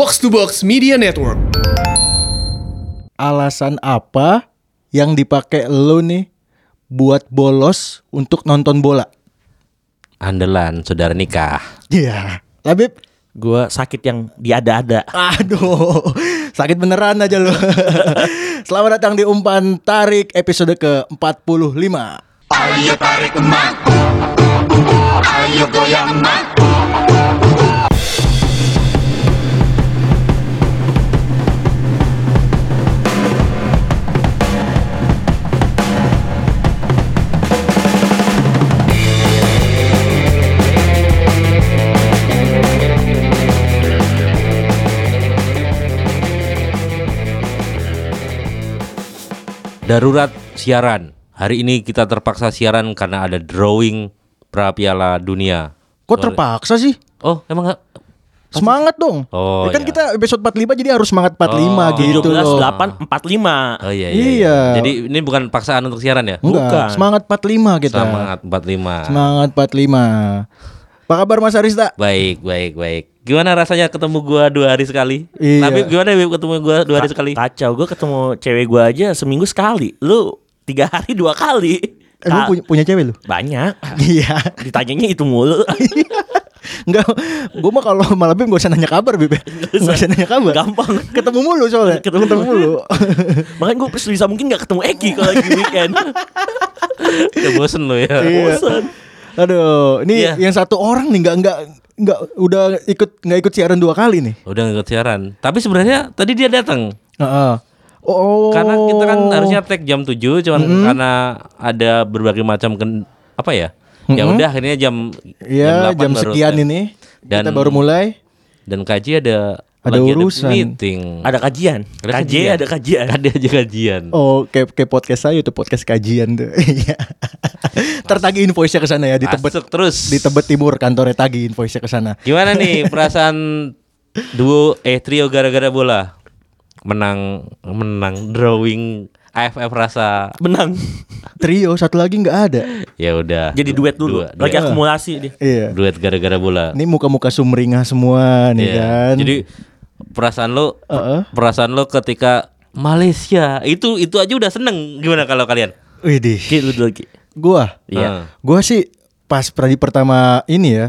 Box to Box Media Network. alasan apa yang dipakai lo nih buat bolos untuk nonton bola? Andalan saudara nikah. Iya. Labib. Gue sakit yang diada-ada. Aduh, sakit beneran aja lo. Selamat datang di Umpan Tarik episode ke-45. Ayo tarik emak Ayo goyang emak Darurat siaran. Hari ini kita terpaksa siaran karena ada drawing pra Piala Dunia. Kok terpaksa sih? Oh, emang nggak? Semangat dong. Oh, Ya kan iya. kita episode 45 jadi harus semangat 45 Oh, gitu 17 loh. 8 45. Oh iya, iya, Iya. iya. Jadi ini bukan paksaan untuk siaran ya? Enggak, Bukan. semangat 45 kita. Semangat 45. Semangat 45. Apa kabar Mas Arista? Baik, baik, baik. Gimana rasanya ketemu gua dua hari sekali? Iya. Tapi gimana Bib, ketemu gua dua hari sekali? Kacau, gue ketemu cewek gue aja seminggu sekali. Lu tiga hari dua kali. Eh, lu punya, punya cewek lu? Banyak. Iya. Ditanyanya itu mulu. Enggak, gue mah kalau malam Bim gak usah nanya kabar Bib ya. Gak usah nanya kabar Gampang. Ketemu mulu soalnya Ketemu mulu Makanya gue bisa mungkin gak ketemu Eki kalau lagi weekend. Ya bosen lo ya. Iya. Bosan. Aduh Ini Iya. yang satu orang nih Gak, nggak nggak Udah ikut nggak ikut siaran dua kali nih Udah ngikut siaran. Tapi sebenarnya tadi dia datang. Heeh. Oh Karena kita kan harusnya tag jam 7 cuman karena ada berbagai macam ken, apa ya? Ya udah akhirnya jam Iya jam, 8 baru sekian tag. ini Dan- Kita baru mulai Dan kaji ada Ada lagi urusan. meeting. Ada kajian. Ada KJ kajian. ada kajian. Ada aja kajian. Oh kayak, kayak podcast saya itu podcast kajian tuh Iya Tertagi invoice-nya ke sana ya Di Tebet, Masuk terus. di Tebet Timur kantornya tagi invoice-nya ke sana Gimana nih perasaan duo eh trio gara-gara bola? Menang menang drawing AFF rasa Menang. Trio satu lagi nggak ada ya udah. Jadi duet dulu. Dua, Lagi duet. akumulasi dia. Iya duet gara-gara bola. Ini muka-muka sumringah semua nih Iya. kan Jadi perasaan lo Heeh. perasaan lo ketika Malaysia itu itu aja udah seneng gimana kalau kalian? Widih Ki lu dulu Ki. Gua Iya. Gua sih pas peradi pertama ini ya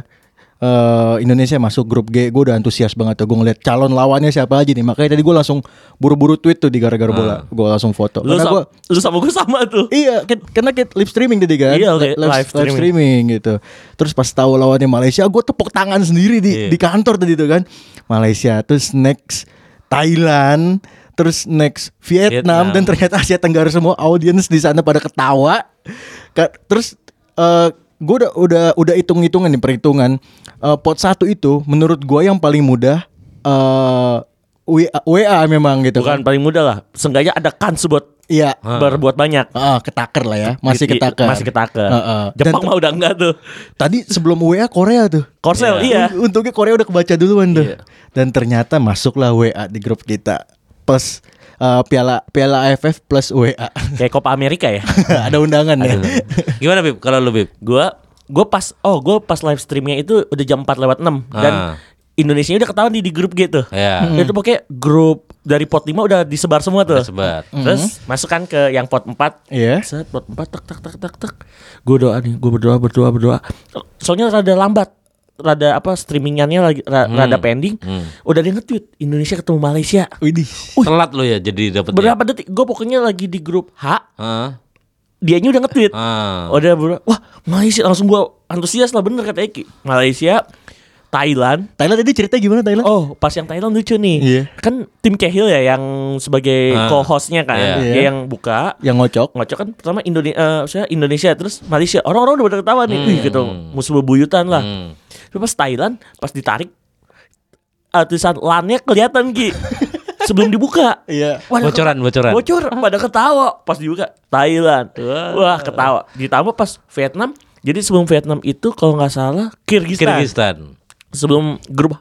eh Indonesia masuk grup G gue udah antusias banget tuh. Gue ngeliat calon lawannya siapa aja nih. Makanya tadi gue langsung buru-buru tweet tuh di gara-gara bola. Gue langsung foto. Lu, karena gue lu sama gue sama tuh. iya kan- karena kita live streaming tadi kan. Iya, Li- li- live streaming. streaming gitu. Terus pas tahu lawannya Malaysia gue tepuk tangan sendiri di Iya. di kantor tadi tuh kan. Malaysia terus next Thailand terus next Vietnam, Vietnam. dan ternyata Asia Tenggara semua audiens di sana pada ketawa. Terus eh gue udah udah udah hitung hitungan nih perhitungan Eh, pot satu itu menurut gue yang paling mudah eh WA, WA memang gitu Bukan kan paling mudah lah. Seenggaknya ada kans buat iya berbuat banyak. Ah, ketaker lah ya masih ketaker Masih ketaker. Heeh. Jepang Dan mah udah enggak tuh. Tadi sebelum WA Korea tuh. Korsel iya. Un- Untungnya Korea udah kebaca duluan tuh. Iya. Dan ternyata masuklah WA di grup kita. Plus uh, piala piala AFF plus WA. Kayak Copa Amerika ya. Ada undangan ya. Gimana Bib kalau lu Bib? Gua gua pas oh gua pas live streamnya itu udah jam 4 lewat 6 dan Ah. Indonesia udah ketahuan di, di grup gitu. Ya. Itu pokoknya grup dari pot 5 udah disebar semua tuh. Udah sebar. Terus masukkan ke yang pot 4 Iya. Set pot 4 tak tak tak tak tak. Gue doa nih, gue berdoa berdoa berdoa. Soalnya rada lambat. Rada apa streamingannya lagi ra- rada pending. Udah dia nge-tweet Indonesia ketemu Malaysia. Widih. Telat lo ya jadi dapet Berapa detik? Gue pokoknya lagi di grup H, Ah. dianya udah nge-tweet. Ah. Udah bro, wah Malaysia langsung gua antusias lah bener kata Eki. Malaysia, Thailand. Thailand tadi cerita gimana Thailand? Oh, pas yang Thailand lucu nih. Iya. Kan tim Cahill ya yang sebagai Ah. co-hostnya kan, Iya. dia yang buka. Yang ngocok. Ngocok kan pertama Indonesia, saya Indonesia terus Malaysia. Orang-orang udah pada ketawa nih, Wih, gitu. Musuh bebuyutan lah. Hmm. Tapi pas Thailand, pas ditarik uh, tulisan LAN-nya kelihatan Ki. Sebelum dibuka. Iya. Wah, Bocoran, bocoran. Bocor pada ketawa pas dibuka Thailand. Wah, ketawa. Ditambah pas Vietnam. Jadi sebelum Vietnam itu kalau nggak salah Kyrgyzstan. Kyrgyzstan. Sebelum grup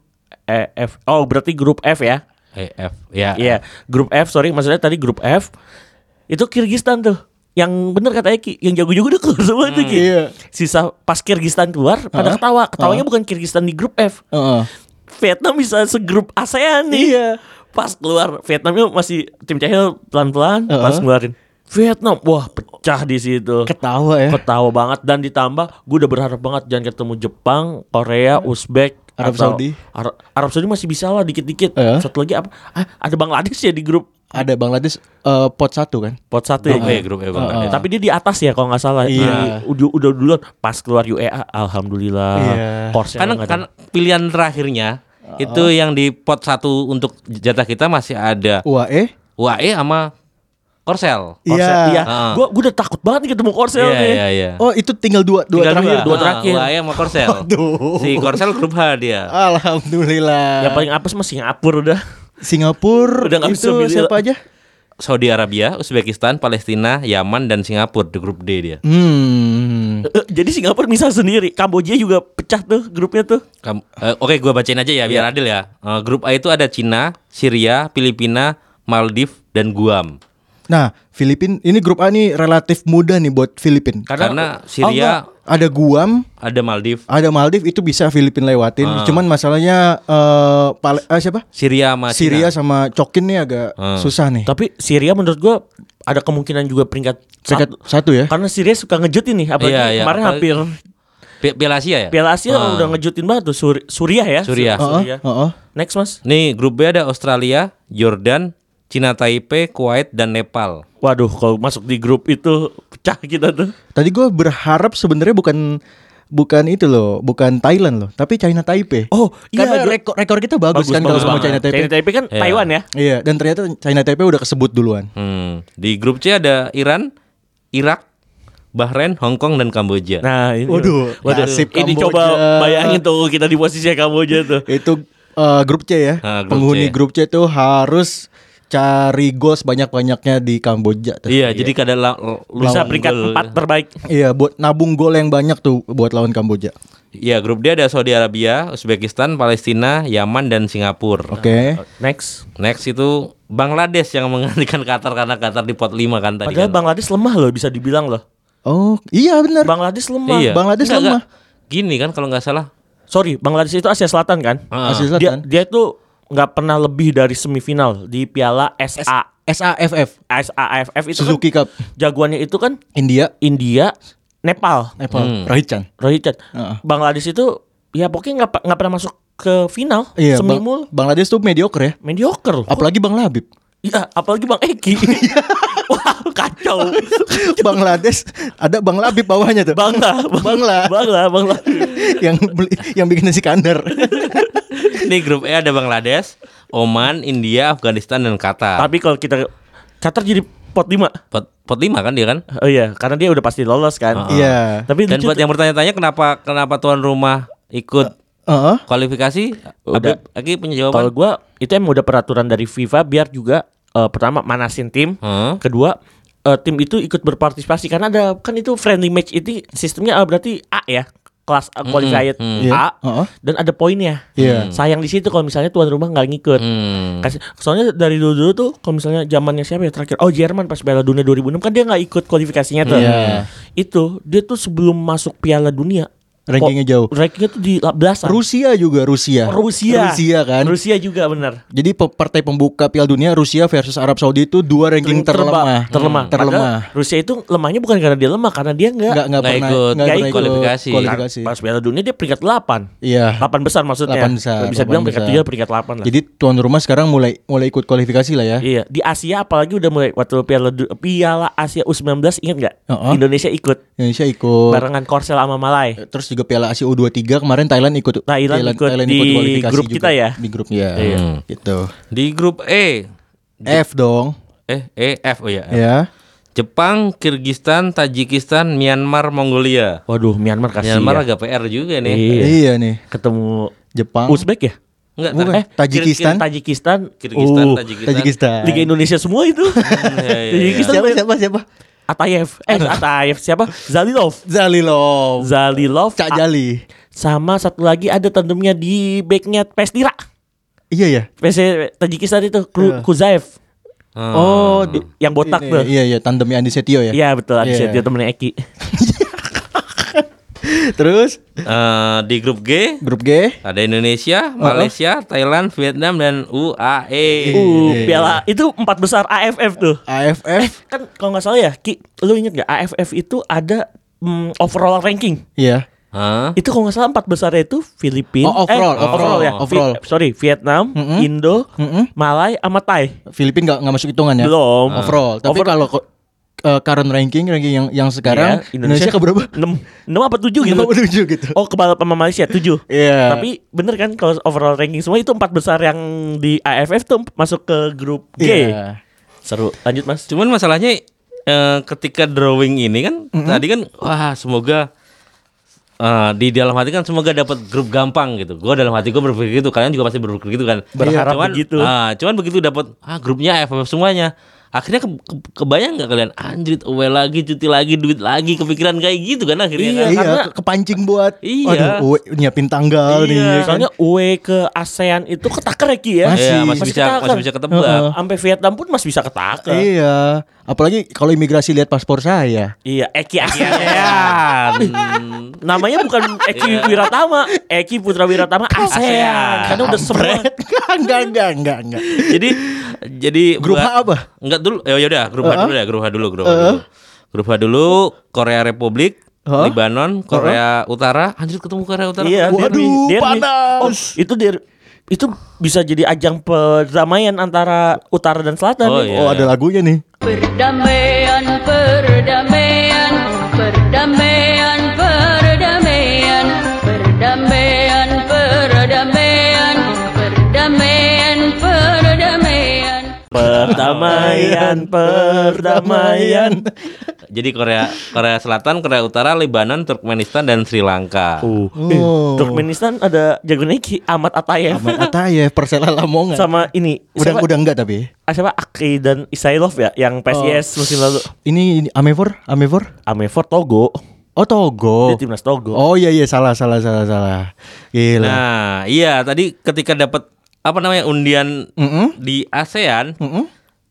E, F. Oh, berarti grup F ya. EF. Ya. Iya, grup F, sorry maksudnya tadi grup F. Itu Kyrgyzstan tuh. Yang bener kata Eki, yang jago-jago udah keluar semua tuh Ki. Iya. Sisa pas Kyrgyzstan keluar pada ketawa. Ketawanya bukan Kyrgyzstan di grup F. Heeh. Vietnam bisa segrup ASEAN nih. Iya. Pas keluar Vietnamnya masih tim Cahil pelan-pelan Heeh. pas ngeluarin Vietnam, wah pecah di situ. Ketawa ya. Ketawa banget dan ditambah gue udah berharap banget jangan ketemu Jepang, Korea, Uzbek, Arab atau- Saudi. Arab, Arab Saudi masih bisa lah dikit-dikit. Eh. Satu lagi apa? Ah, ada Bangladesh ya di grup Ada Bangladesh eh, pot satu kan? pot satu Grup ya. E, grup E Bangladesh. Eh, Tapi dia di atas ya kalau nggak salah. Iya. Nah, udah udah duluan pas keluar UEA, alhamdulillah. Iya. Korsel Kan nggak ada. kan pilihan terakhirnya itu yang di pot satu untuk jatah kita masih ada UAE. UAE sama Korsel. Korsel, Iya. iya. Ah. Gua gua udah takut banget nih ketemu Korsel Iya nih. iya iya. Oh itu tinggal dua dua Tinggal terakhir. dua Ah, terakhir. UAE sama Korsel. Aduh. Si Korsel grup H dia. Alhamdulillah. Yang paling apes mah Singapura udah. Singapura Udah nggak itu bisa siapa aja? Saudi Arabia, Uzbekistan, Palestina, Yaman dan Singapura di grup D dia. Hmm. Eh, Jadi Singapura bisa sendiri. Kamboja juga pecah tuh grupnya tuh. Kam- eh, Oke, gua bacain aja ya biar adil ya. Eh, grup A itu ada Cina, Syria, Filipina, Maldives dan Guam. Nah, Filipin ini grup A nih relatif mudah nih buat Filipin. Karena Oh, Syria enggak. ada Guam, ada Maldives, ada Maldives itu bisa Filipin lewatin. Ah. Cuman masalahnya eh Pale- eh, siapa? Syria sama Syria Cina. sama Cokin nih agak Ah. susah nih. Tapi Syria menurut gua ada kemungkinan juga peringkat Peringkat satu. satu ya. Karena Syria suka ngejutin nih. Apalagi Iya, iya. kemarin Apalagi- hampir Pi- Piala Asia ya? Piala Asia Ah. udah ngejutin banget tuh Sur- Suriah ya. Suriah. Sur- Heeh, heeh. Next mas. Nih grup B ada Australia, Jordan, Cina Taipei, Kuwait dan Nepal. Waduh, kalau masuk di grup itu pecah kita tuh. Tadi gue berharap sebenarnya bukan bukan itu loh, bukan Thailand loh, tapi China Taipei. Oh, iya, Karena rekor rekor kita bagus, kan kalau sama. China Taipei. China Taipei kan Iya. Taiwan ya. Iya, dan ternyata China Taipei udah kesebut duluan. Hmm. Di grup C ada Iran, Irak, Bahrain, Hong Kong dan Kamboja. Nah, ini. Waduh, Waduh. nasib Ini Kamboja. coba bayangin tuh kita di posisi Kamboja tuh. Itu eh, grup C ya. Ah, grup Penghuni C. grup C itu harus cari gol sebanyak-banyaknya di Kamboja. tuh. Iya, jadi kada la- Bisa lawan peringkat gol. 4 terbaik. Iya, buat nabung gol yang banyak tuh buat lawan Kamboja. Iya, grup D ada Saudi Arabia, Uzbekistan, Palestina, Yaman dan Singapura. Oke. Next. Next itu Bangladesh yang menggantikan Qatar karena Qatar di pot 5 kan tadi. Padahal kan. Bangladesh lemah loh bisa dibilang loh. Oh, iya benar. Bangladesh lemah. Iya. Bangladesh Enggak, lemah. enggak. Gini kan kalau nggak salah. Sorry, Bangladesh itu Asia Selatan kan? Ah. Asia Dia Selatan. dia itu nggak pernah lebih dari semifinal di Piala SA. SAFF SAFF itu Suzuki kan Cup jagoannya itu kan India India, Nepal, Nepal Hmm. Rohit Chan. Rohit Chan. Heeh. Bangladesh itu ya pokoknya nggak nggak pernah masuk ke final. Iya, semi Bang-. Bangladesh tuh mediocre ya. mediocre. Apalagi Bang Labib. Iya, apalagi Bang Eki. Wah, kacau. Bangladesh ada Bang Labib bawahnya tuh. Bangla, Bangla. Bangla, Bangla. yang beli, yang bikin nasi kandar. Ini grup E ada Bangladesh, Oman, India, Afghanistan dan Qatar. Tapi kalau kita Qatar jadi pot 5. pot pot 5 kan dia kan? Oh iya, karena dia udah pasti lolos kan. Ah. Iya. Tapi Dan buat yang bertanya-tanya kenapa kenapa tuan rumah ikut Heeh. kualifikasi? Udah. Lagi punya kalau jawaban? gua itu emang udah peraturan dari FIFA biar juga eh, pertama manasin tim, Heeh. kedua eh, tim itu ikut berpartisipasi karena ada kan itu friendly match itu sistemnya eh, berarti A ya kelas A, qualified mm. Iya. A Heeh. dan ada poinnya. Iya. Sayang di situ kalau misalnya tuan rumah nggak ngikut. Hmm. Kasih, soalnya dari dulu dulu tuh kalau misalnya zamannya siapa ya terakhir oh Jerman pas Piala Dunia 2006 kan dia nggak ikut kualifikasinya tuh Iya. itu dia tuh sebelum masuk Piala Dunia Rankingnya jauh. rankingnya tuh di belasan Rusia juga Rusia. Rusia Rusia kan. Rusia juga benar Jadi pe- partai pembuka Piala Dunia Rusia versus Arab Saudi itu dua ranking terlemah. terlemah Hmm, terlemah. Padahal Rusia itu lemahnya bukan karena dia lemah karena dia nggak Nggak pernah ikut. pernah ikut kualifikasi. kualifikasi. pas Piala Dunia dia peringkat 8 Iya. 8 besar maksudnya Delapan besar, bisa delapan bilang peringkat besar. 3 peringkat 8 lah Jadi tuan rumah sekarang mulai mulai ikut kualifikasi lah ya. Iya, di Asia apalagi udah mulai waktu Piala Piala Asia U19 ingat nggak? Heeh. Indonesia ikut Indonesia ikut. barengan Korsel sama Malai. Terus juga Piala Asia U23 kemarin Thailand ikut. Thailand ikut di grup kita ya? Di grup ya. Iya. Gitu. Di grup E. F dong. Eh, E, F oh ya. F. Ya. Jepang, Kirgistan, Tajikistan, Myanmar, Mongolia. Waduh, Myanmar kasih Myanmar ya. agak PR juga nih. Iya. Iya nih. Ketemu Jepang. Uzbek ya? Enggak, Bukan. eh, Tajikistan. Kir- Tajikistan. Kir- Kirgistan, Uh, Tajikistan. Tajikistan. Liga Indonesia semua itu. Hmm, iya, iya, iya. Tajikistan Siapa main- siapa siapa? Atayev. Eh, Atayev siapa? Zalilov. Zalilov. Zalilov. Cak Jali. Sama satu lagi ada tandemnya di backnya Pestira. Iya ya. PS Tajikistan itu Kru- Kuzaev. Hmm. Oh, di- Yang botak ini, tuh. Iya iya tandemnya Andi Setio ya. Iya betul, ada Iya. dia temennya Eki. Terus Eh, di grup G grup G. ada Indonesia, Malaysia, Thailand, Vietnam dan UAE. Uh, piala itu empat besar AFF tuh. AFF. Kan kalau nggak salah ya, Ki, lu inget gak AFF itu ada mm, overall ranking. Iya. Hah? Itu kalau nggak salah empat besar itu Filipina, Oh, overall, eh, overall, ya. overall. Vi- sorry, Vietnam, Indo, Mm-mm. Malai, sama Thai. Filipina nggak nggak masuk hitungan ya? Belum. Overall. Tapi Overall. kalau eh, current ranking ranking yang yang sekarang Iya, Indonesia, ke berapa? 6, 6 apa 7 gitu. Nomor tujuh gitu. Oh, kebal sama Malaysia 7. Iya. Tapi bener kan kalau overall ranking semua itu empat besar yang di AFF tuh masuk ke grup G. Iya. Seru. Lanjut, Mas. Cuman masalahnya eh, ketika drawing ini kan tadi kan wah semoga eh, di dalam hati kan semoga dapat grup gampang gitu. Gua dalam hati gue berpikir gitu, kalian juga pasti berpikir gitu kan. Berharap cuman, begitu. ah, cuman begitu dapat ah grupnya AFF semuanya. Akhirnya ke- ke- kebayang nggak kalian anjrit away lagi, cuti lagi, duit lagi, kepikiran kayak gitu kan akhirnya Iya, kan. karena- ke- kepancing buat Iya. Aduh, uwe, nyiapin tanggal Iya. nih. ya kan. Soalnya UE ke ASEAN itu ketaker ya Ki ya. Masih. Iya, masih, bisa ketaker. masih bisa ketebak. Sampai Vietnam pun masih bisa ketaker. Iya. Apalagi kalau imigrasi lihat paspor saya. Iya, Eki ASEAN. Namanya bukan Eki Wiratama, Eki Putra Wiratama ASEAN. Karena udah semua. enggak, enggak, enggak, enggak. jadi jadi Grup H apa? Enggak dulu. Ya udah, grup H Uh-uh. dulu ya, grup H dulu, grup H dulu. Grup H dulu Korea Republik, Hah? Libanon, Korea Utara. Anjir ketemu Korea Utara. Iya, Waduh, derby, derby. panas. Oh, itu der itu bisa jadi ajang perdamaian antara utara dan selatan. Oh, nih. iya. Oh, ada lagunya nih. Perdamaian, perdamaian, perdamaian, perdamaian. Perdamaian. Jadi Korea Korea Selatan, Korea Utara, Libanon, Turkmenistan dan Sri Lanka. Uh, eh, Oh. Turkmenistan ada jago Neki Ahmad Atayev Ahmad Atayev, Persela Lamongan. sama ini udah siapa, udah enggak tapi. ah, siapa Aki dan Isailov ya yang PSIS musim lalu Ini, ini Amevor, Amevor. Amefor Togo Oh, Togo. dia timnas Togo Oh iya iya salah salah salah salah. Gila. Nah, iya tadi ketika dapat apa namanya undian Mm-mm. di ASEAN, Mm-mm.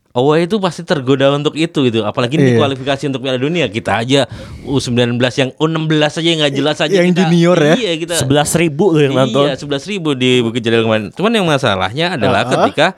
Away itu pasti tergoda untuk itu gitu. Apalagi di Iya. kualifikasi untuk Piala Dunia kita aja U19 yang U16 aja yang nggak jelas aja Yang kita. junior ya? Iya, kita sebelas ribu loh yang nonton Iya, sebelas ribu di Bukit Jalil kemarin. Cuman yang masalahnya adalah Uh-uh. ketika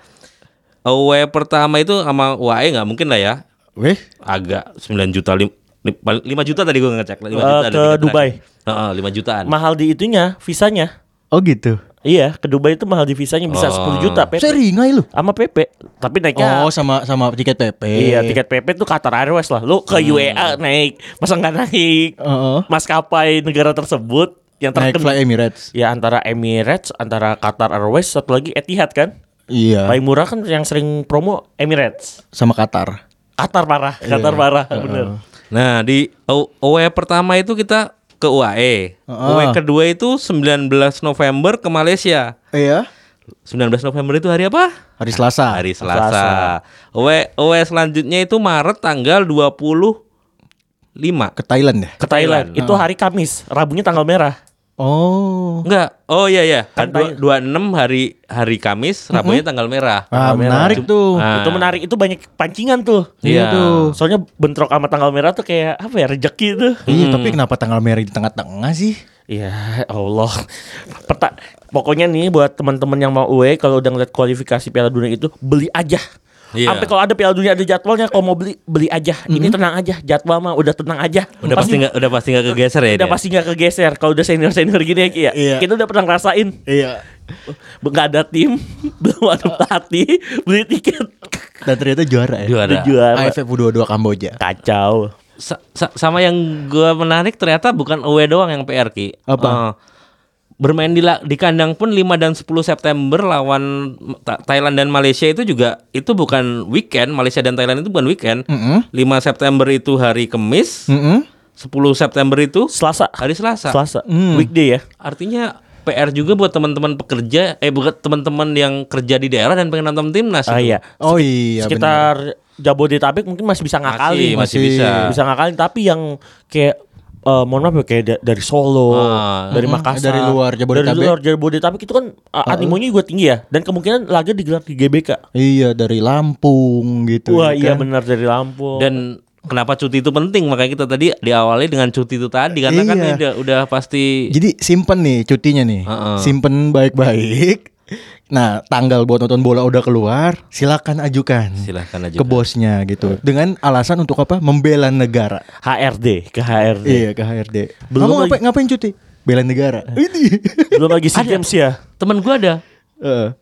away pertama itu sama UAE nggak mungkin lah ya. Weh, Agak 9 juta lim, lim- paling- 5 juta tadi gue ngecek 5 Eh, juta ada ke Dubai. Heeh, 5 jutaan. mahal di itunya visanya oh gitu. Iya ke Dubai itu mahal di visanya bisa Oh. 10 juta PP Seringai lu. sama PP tapi naiknya Oh, sama sama tiket PP. Iya tiket PP tuh Qatar Airways lah Lu ke UEA naik Masa nggak naik Heeh. Maskapai negara tersebut Yang Naik terkenal Fly Emirates. Ya antara Emirates Antara Qatar Airways Satu lagi Etihad kan Iya. Paling murah kan yang sering promo Emirates Sama Qatar. Qatar parah Iya. Qatar parah bener Nah, di O- away pertama itu kita ke UAE. Heeh. Away kedua itu 19 November ke Malaysia. Iya. 19 November itu hari apa? Hari Selasa. Hari Selasa. Selasa. Away, away selanjutnya itu Maret tanggal 25. ke Thailand ya. Ke Thailand Itu hari Kamis Rabunya tanggal merah Oh. Enggak. Oh iya iya. Kan Dua- 26 hari hari Kamis, Rabunya tanggal merah. Ah, menarik tuh. Ah. Itu menarik Itu banyak pancingan tuh Iya Iya. tuh. Soalnya bentrok sama tanggal merah tuh kayak Apa ya Rejeki tuh Iya, tapi kenapa tanggal merah di tengah-tengah sih? Ya Allah. Peta pokoknya nih buat teman-teman yang mau UE kalau udah ngeliat kualifikasi Piala Dunia itu beli aja. Iya. Sampai kalau ada Piala Dunia ada jadwalnya kalau mau beli beli aja. Ini tenang aja, jadwal mah udah tenang aja. Udah pasti nggak udah pasti nggak kegeser ya udah dia? pasti nggak kegeser kalau udah senior senior gini ya ya. Iya. Kita udah pernah ngerasain Iya. nggak ada tim, belum ada pelatih, beli tiket Dan ternyata juara ya. Juara. juara. AFF U22 Kamboja. Kacau. Sa- sa- sama yang gua menarik ternyata bukan away doang yang PR Ki. Apa? Eh, bermain di la- di kandang pun 5 dan 10 September lawan Thailand dan Malaysia itu juga itu bukan weekend, Malaysia dan Thailand itu bukan weekend. Mm-mm. 5 September itu hari Kamis, Mm-mm. 10 September itu Selasa. hari Selasa. Selasa. Hmm. Weekday ya. Artinya PR juga buat teman-teman pekerja eh buat teman-teman yang kerja di daerah dan pengen nonton timnas Ah itu. iya. Oh iya. Sekitar Jabodetabek mungkin masih bisa ngakalin. Masih, masih Masih. bisa. bisa ngakalin tapi yang kayak eh, mohon maaf ya kayak da- dari Solo, Ah. dari Makassar, dari luar Jabodetabek. dari luar Jabodetabek itu kan uh, animonya juga tinggi ya dan kemungkinan laga digelar di GBK. Iya dari Lampung gitu. Wah ya iya kan? benar dari Lampung. Dan kenapa cuti itu penting makanya kita tadi diawali dengan cuti itu tadi karena kan Iya. ini udah udah pasti Jadi simpen nih cutinya nih. Heeh. Simpen baik-baik. Nah, tanggal buat nonton bola udah keluar, silakan ajukan. silahkan aja ke bosnya gitu. Dengan alasan untuk apa? Membela negara. HRD ke HRD. Iya, ke HRD. Belum Kamu lagi- ngapain, ngapain cuti? Bela negara. Ini. Belum lagi SEA Games ya. temen gua ada Eh.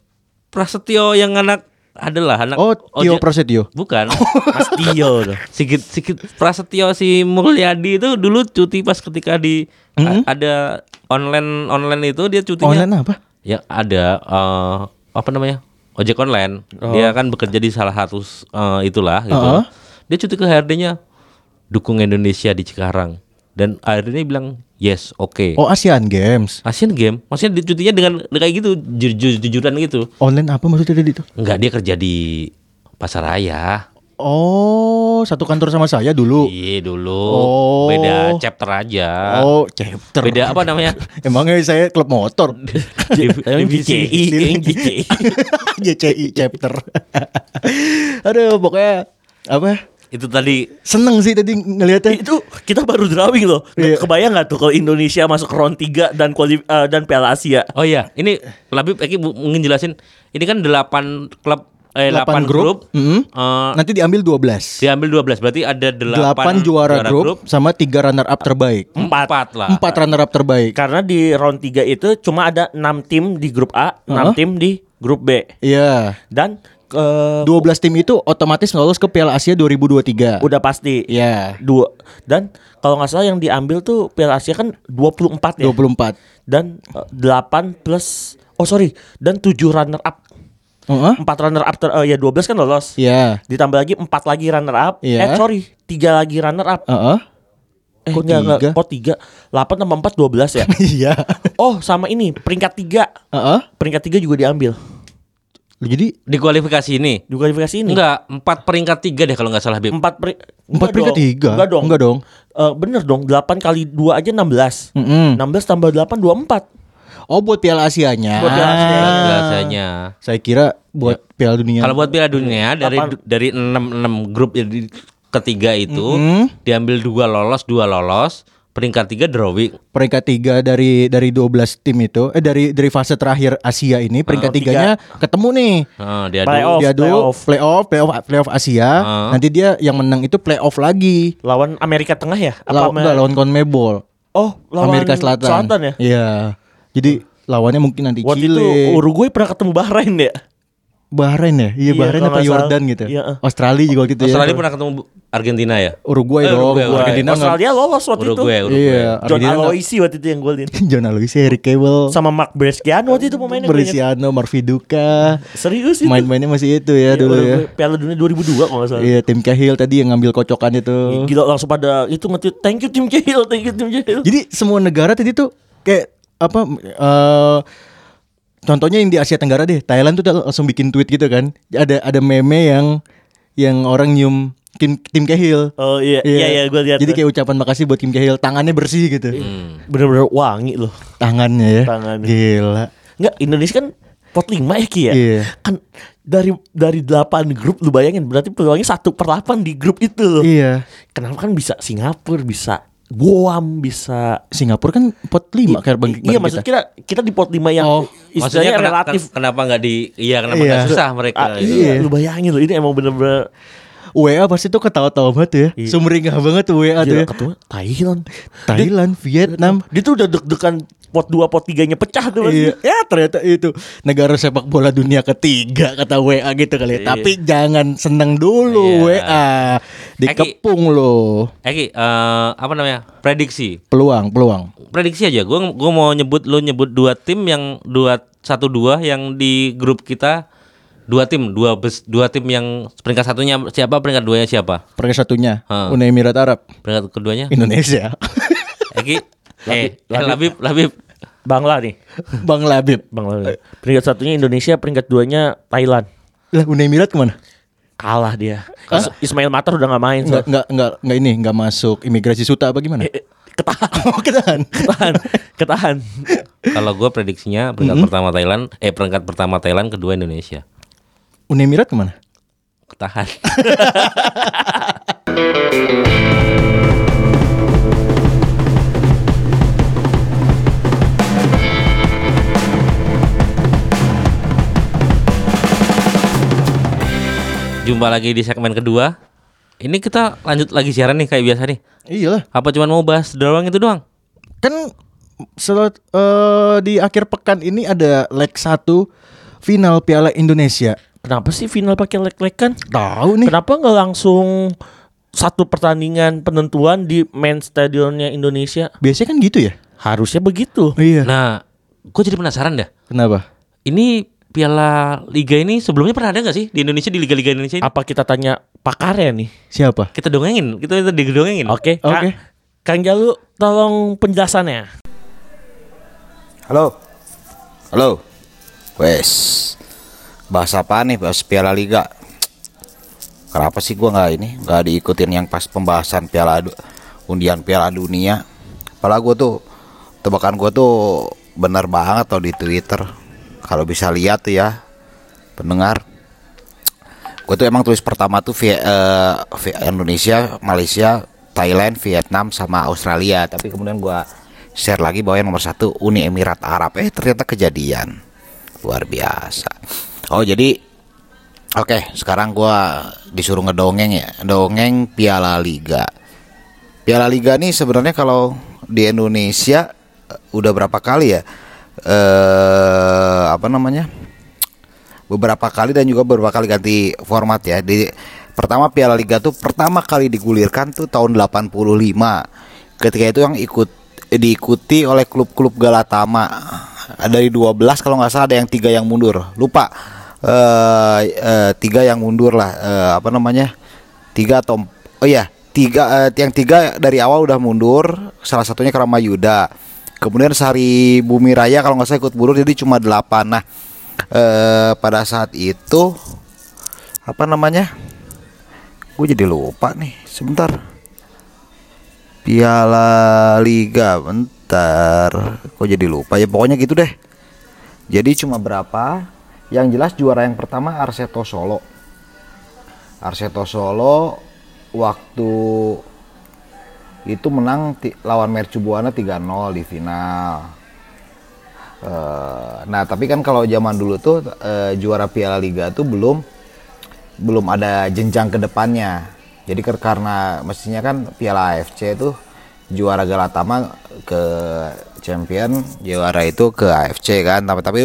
Prasetyo yang anak adalah anak Oh, Tio ojek- Prasetyo. bukan Mas Tio tuh. Sigit Sigit Prasetyo si Mulyadi itu dulu cuti pas ketika di a- ada online online itu dia cutinya Online apa? Ya ada eh, apa namanya? Ojek online. Dia kan bekerja di salah satu eh, itulah gitu. Heeh. dia cuti ke HRD-nya dukung Indonesia di Cikarang. Dan akhirnya bilang yes oke. Oh, Asian Games. Asian Game maksudnya cutinya dengan kayak gitu jujur jujuran gitu. Online apa maksudnya tadi itu? enggak dia kerja di Pasaraya Oh, satu kantor sama saya dulu. iya dulu Oh. beda chapter aja Oh, chapter. beda apa namanya Emangnya saya klub motor. GCI, GCI. JCI chapter. Aduh, pokoknya apa? itu tadi Seneng sih tadi ngelihatnya. Itu kita baru drawing loh. Iya. Kebayang nggak tuh kalau Indonesia masuk round 3 dan kuali eh, dan Piala Asia? Oh iya, ini lebih Eki mungkin jelasin. Ini kan 8 klub eh 8, Delapan grup. grup. Mhm. Eh, Nanti diambil 12. diambil 12 berarti ada 8 8, juara, grup, sama 3 runner up terbaik. Empat. Empat lah. 4 runner up terbaik. Karena di round 3 itu cuma ada 6 tim di grup A, 6 Heeh. tim di grup B. Iya. Dan eh, 12 tim itu otomatis lolos ke Piala Asia 2023. udah pasti. Iya. Dua. Dan kalau nggak salah yang diambil tuh Piala Asia kan 24 ya. 24. Dan eh, 8 plus oh sorry, dan 7 runner up. Heeh. 4 runner up ter, eh, ya 12 kan lolos. Iya. Ditambah lagi 4 lagi runner up. Iya. Eh sorry, 3 lagi runner up. Heeh. Eh Kok enggak, enggak. tiga? Oh 3 8 tambah 4 12 ya Iya. Oh sama ini Peringkat 3 Heeh. Peringkat 3 juga diambil Jadi Di kualifikasi ini. Di kualifikasi ini Enggak, 4 peringkat 3 deh kalau nggak salah Bib. 4 peri Empat peringkat tiga? Enggak dong Enggak dong. Eh, Bener dong 8 kali 2 aja 16 Mm-mm. 16 tambah 8 24 Oh buat Piala Asianya. Buat Piala Asia. Biasanya. Saya kira buat Piala Dunia. Kalau buat Piala Dunia dari Apaan? dari 6 6 grup jadi ketiga itu Mhm. diambil dua lolos, dua lolos, peringkat 3 drawing. peringkat tiga dari dari 12 tim itu eh dari dari fase terakhir Asia ini peringkat Oh, tiga. tiganya ketemu nih. Nah, dia Playoff. Diadu playoff. playoff playoff playoff Asia. Ah. Nanti dia yang menang itu playoff lagi. Lawan Amerika Tengah ya Law, Amer- enggak, lawan CONMEBOL. Oh lawan Amerika Selatan. ya Iya. Jadi lawannya mungkin nanti Waktu Chile, itu Uruguay pernah ketemu Bahrain ya Bahrain ya? Iya, Iya, Bahrain apa. Jordan gitu. Iya, eh. Australia juga gitu Australia ya. pernah ketemu Argentina ya? Uruguay Eh, dong. Uruguay. Argentina Australia lolos waktu Uruguay, itu Uruguay. Iya, John Argentina Aloisi waktu itu yang golin John Aloisi, Harry Cable, Sama Mark Bresciano waktu itu pemainnya gue ingat. Berisiano, Marviduka. Serius itu Main-mainnya masih itu ya Iya, dulu ya. Uruguay, Piala Dunia 2002 kalau nggak salah Iya, tim Cahill tadi yang ngambil kocokan itu. Gila langsung pada itu nge Thank you tim Cahill Thank you tim Cahill Jadi semua negara tadi tuh kayak apa eh contohnya yang di Asia Tenggara deh, Thailand tuh langsung bikin tweet gitu kan. Ada ada meme yang yang orang nyium tim tim Cahill. Oh iya Iya iya gue lihat Jadi kayak ucapan makasih buat Kim Cahill, tangannya bersih gitu. Bener-bener wangi loh Tangannya ya. Tangannya. Gila. Nggak Indonesia kan pot 5 ya Ki ya Iya. Kan dari dari 8 grup lu bayangin Berarti peluangnya 1 per 8 di grup itu loh Iya. Kenapa kan bisa Singapura Bisa Guam Bisa Singapura kan pot 5 kayak bang, Iya maksud kita. kita di pot 5 yang Oh, Maksudnya Istilahnya kena- relatif ken- kenapa nggak di iya kenapa Iya. nggak susah mereka Ah, gitu. iya, lu bayangin loh ini emang bener-bener WA pasti tuh ketawa-tawa banget tuh ya. Iya. Sumringah banget tuh WA tuh ya. ketemu Thailand. Thailand, Vietnam. Dia tuh udah deg-degan pot 2 pot 3-nya pecah tuh. Iya, ya ternyata itu negara sepak bola dunia ketiga kata WA gitu kali. ya. Iya. Tapi jangan seneng dulu Iya. WA. Dikepung lo. Eki, eh, apa namanya? Prediksi. Peluang, peluang. Prediksi aja. Gua gua mau nyebut lu nyebut dua tim yang dua satu dua yang di grup kita dua tim dua bes, dua tim yang peringkat satunya siapa peringkat duanya siapa Peringkat satunya Hah. Uni Emirat Arab, peringkat keduanya Indonesia. Eki eh eh, Labib Labib Bangla nih. Bang Labib. Bangla. Peringkat satunya Indonesia, peringkat duanya Thailand. Lah Uni Emirat ke mana? Kalah dia. Is- Ismail Matar udah nggak main. Enggak, so. enggak, enggak, enggak ini, enggak masuk imigrasi suta apa gimana? Eh, eh, Ketahan, Oh, ketahan. ketahan, ketahan. kalau gua prediksinya peringkat pertama Thailand eh peringkat pertama Thailand kedua Indonesia Uni Emirat ke mana? ketahan Jumpa lagi di segmen kedua. Ini kita lanjut lagi siaran nih kayak biasa nih. Iyalah. Apa cuman mau bahas doang itu doang? Kan sel- eh, di akhir pekan ini ada leg 1 final Piala Indonesia. Kenapa sih final pakai lek-lekan? Tahu nih. Kenapa nggak langsung satu pertandingan penentuan di main stadionnya Indonesia? Biasanya kan gitu ya? Harusnya begitu. Iya. Nah, gue jadi penasaran dah. Kenapa? Ini Piala Liga ini sebelumnya pernah ada nggak sih di Indonesia di Liga-Liga Indonesia ini? Apa kita tanya pakarnya nih? Siapa? Kita dongengin, kita itu digedongengin. Oke, Kak. Oke. Kang Jalu, tolong penjelasannya. Halo. Halo. Wes. Bahas apa nih? Bahas Piala Liga. Kenapa sih gua nggak ini? nggak diikutin yang pas pembahasan Piala undian Piala Dunia. Padahal gua tuh tebakan gua tuh bener banget tuh di Twitter. Kalau bisa lihat ya pendengar. Gue tuh emang tulis pertama tuh via, eh, via Indonesia, Malaysia, Thailand, Vietnam sama Australia. Tapi kemudian gua share lagi bahwa yang nomor satu Uni Emirat Arab. Eh ternyata kejadian luar biasa. Oh jadi oke sekarang gua disuruh ngedongeng ya, dongeng Piala Liga. Piala Liga nih sebenarnya kalau di Indonesia eh, udah berapa kali ya? Eh apa namanya? beberapa kali dan juga beberapa kali ganti format ya. Di pertama Piala Liga tuh pertama kali digulirkan tuh tahun 85. Ketika itu yang ikut diikuti oleh klub-klub Galatama. Dari 12 kalau nggak salah ada yang tiga yang mundur. Lupa. Eh eh, tiga yang mundur lah Eh, apa namanya? Tiga atau oh ya tiga eh, yang tiga dari awal udah mundur salah satunya Kramayuda kemudian Sari Bumi Raya kalau nggak salah ikut mundur jadi cuma delapan. Nah eh pada saat itu apa namanya? Gue jadi lupa nih sebentar. Piala Liga bentar. Kok jadi lupa? Ya pokoknya gitu deh. Jadi cuma berapa? Yang jelas juara yang pertama Arseto Solo. Arseto Solo waktu itu menang lawan Mercu Buana 3-0 di final Eh, nah tapi kan kalau zaman dulu tuh eh, juara Piala Liga tuh belum belum ada jenjang ke depannya. Jadi karena mestinya kan Piala AFC itu juara Galatama ke champion, juara itu ke AFC kan. Tapi tapi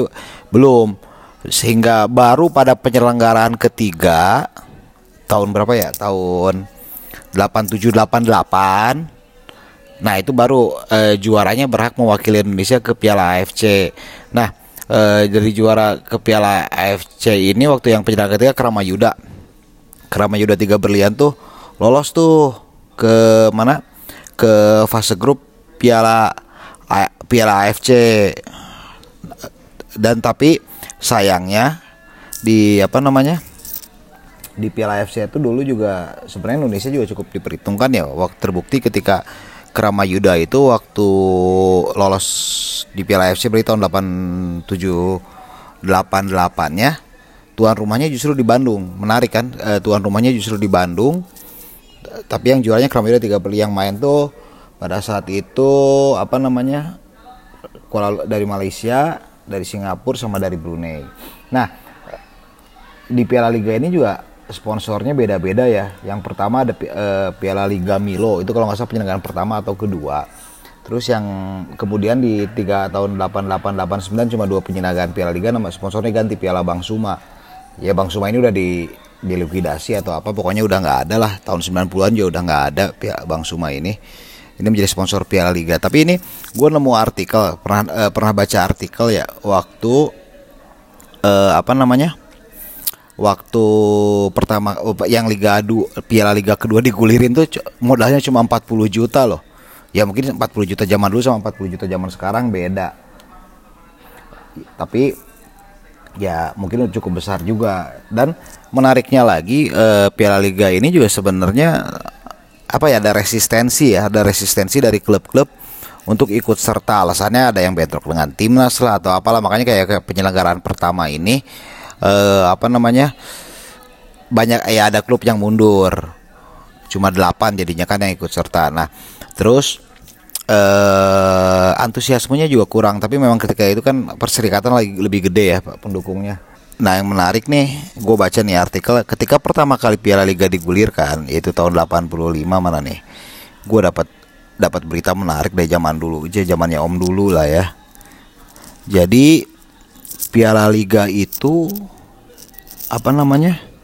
belum sehingga baru pada penyelenggaraan ketiga tahun berapa ya? Tahun 87 88 Nah itu baru eh, juaranya berhak mewakili Indonesia ke Piala AFC. Nah eh, dari juara ke Piala AFC ini waktu yang penyerang ketiga Kramayuda. Kramayuda tiga berlian tuh lolos tuh ke mana? Ke fase grup Piala A- Piala AFC. Dan tapi sayangnya di apa namanya? Di Piala AFC itu dulu juga sebenarnya Indonesia juga cukup diperhitungkan ya waktu terbukti ketika Kramayuda itu waktu lolos di Piala AFC berarti tahun 87 88 nya tuan rumahnya justru di Bandung. Menarik kan Eh, tuan rumahnya justru di Bandung. Tapi yang juaranya Kramayuda tiga beli yang main tuh pada saat itu apa namanya Kuala dari Malaysia dari Singapura sama dari Brunei. Nah di Piala Liga ini juga sponsornya beda-beda ya. Yang pertama ada eh, Piala Liga Milo itu kalau nggak salah penyelenggaraan pertama atau kedua. Terus yang kemudian di tiga tahun 88 89 cuma dua penyelenggaraan Piala Liga nama sponsornya ganti Piala Bang Suma. Ya Bang Suma ini udah di dilikuidasi atau apa pokoknya udah nggak ada lah tahun 90-an juga udah nggak ada Piala Bang Suma ini. Ini menjadi sponsor Piala Liga. Tapi ini gue nemu artikel pernah eh, pernah baca artikel ya waktu eh, apa namanya? Waktu pertama oh, yang Liga Adu Piala Liga kedua digulirin tuh modalnya cuma 40 juta loh. Ya mungkin 40 juta zaman dulu sama 40 juta zaman sekarang beda. Tapi ya mungkin cukup besar juga dan menariknya lagi eh, Piala Liga ini juga sebenarnya apa ya ada resistensi ya, ada resistensi dari klub-klub untuk ikut serta alasannya ada yang bentrok dengan timnas lah atau apalah makanya kayak penyelenggaraan pertama ini eh, apa namanya banyak ya ada klub yang mundur cuma 8 jadinya kan yang ikut serta. Nah, terus eh antusiasmenya juga kurang, tapi memang ketika itu kan perserikatan lagi lebih gede ya Pak pendukungnya. Nah, yang menarik nih, gue baca nih artikel ketika pertama kali Piala Liga digulirkan, yaitu tahun 85 mana nih? Gue dapat dapat berita menarik dari zaman dulu, aja zamannya Om dulu lah ya. Jadi Piala Liga itu apa namanya?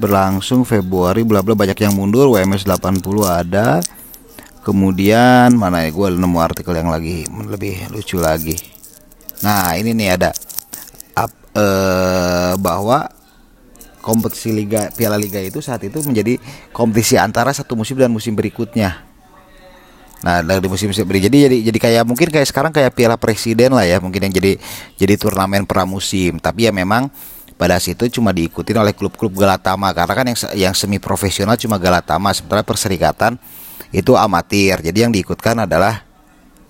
berlangsung Februari bla bla banyak yang mundur WMS 80 ada. Kemudian mana ya gue nemu artikel yang lagi lebih lucu lagi. Nah ini nih ada. Ap- eh, bahwa kompetisi liga Piala Liga itu saat itu menjadi kompetisi antara satu musim dan musim berikutnya. Nah dari musim-musim berikutnya jadi jadi jadi kayak mungkin kayak sekarang kayak Piala Presiden lah ya mungkin yang jadi jadi turnamen pramusim. Tapi ya memang pada situ cuma diikuti oleh klub-klub Galatama. Karena kan yang yang semi profesional cuma Galatama sementara perserikatan itu amatir. Jadi yang diikutkan adalah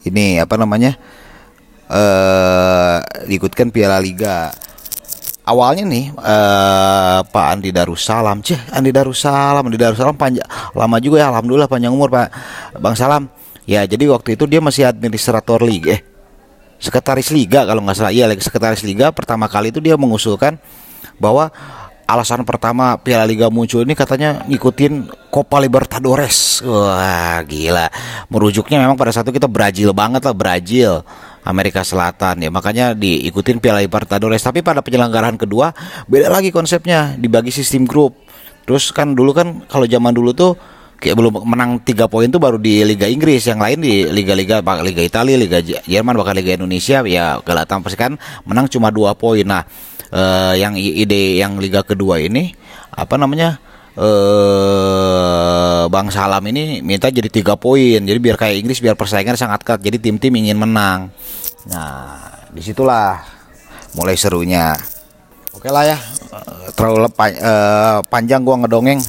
ini apa namanya eh diikutkan Piala Liga. Awalnya nih eh Pak Andi Darussalam, cih Andi Darussalam, Andi Darussalam panjang lama juga ya, alhamdulillah panjang umur Pak. Bang Salam. Ya jadi waktu itu dia masih administrator liga, eh sekretaris liga kalau nggak salah, iya sekretaris liga pertama kali itu dia mengusulkan bahwa alasan pertama Piala Liga muncul ini katanya ngikutin Copa Libertadores. Wah gila, merujuknya memang pada satu kita Brazil banget lah Brazil. Amerika Selatan ya. Makanya diikutin Piala Libertadores. Tapi pada penyelenggaraan kedua beda lagi konsepnya. Dibagi sistem grup. Terus kan dulu kan kalau zaman dulu tuh kayak belum menang tiga poin tuh baru di Liga Inggris yang lain di liga-liga Liga Italia Liga Jerman bahkan Liga Indonesia ya Galatasaray pasti kan menang cuma dua poin. Nah eh, yang ide yang Liga kedua ini apa namanya eh Bang Salam ini minta jadi tiga poin. Jadi biar kayak Inggris biar persaingan sangat ketat. Jadi tim-tim ingin menang. Nah di situlah mulai serunya. Oke lah ya terlalu eh, panjang gua ngedongeng.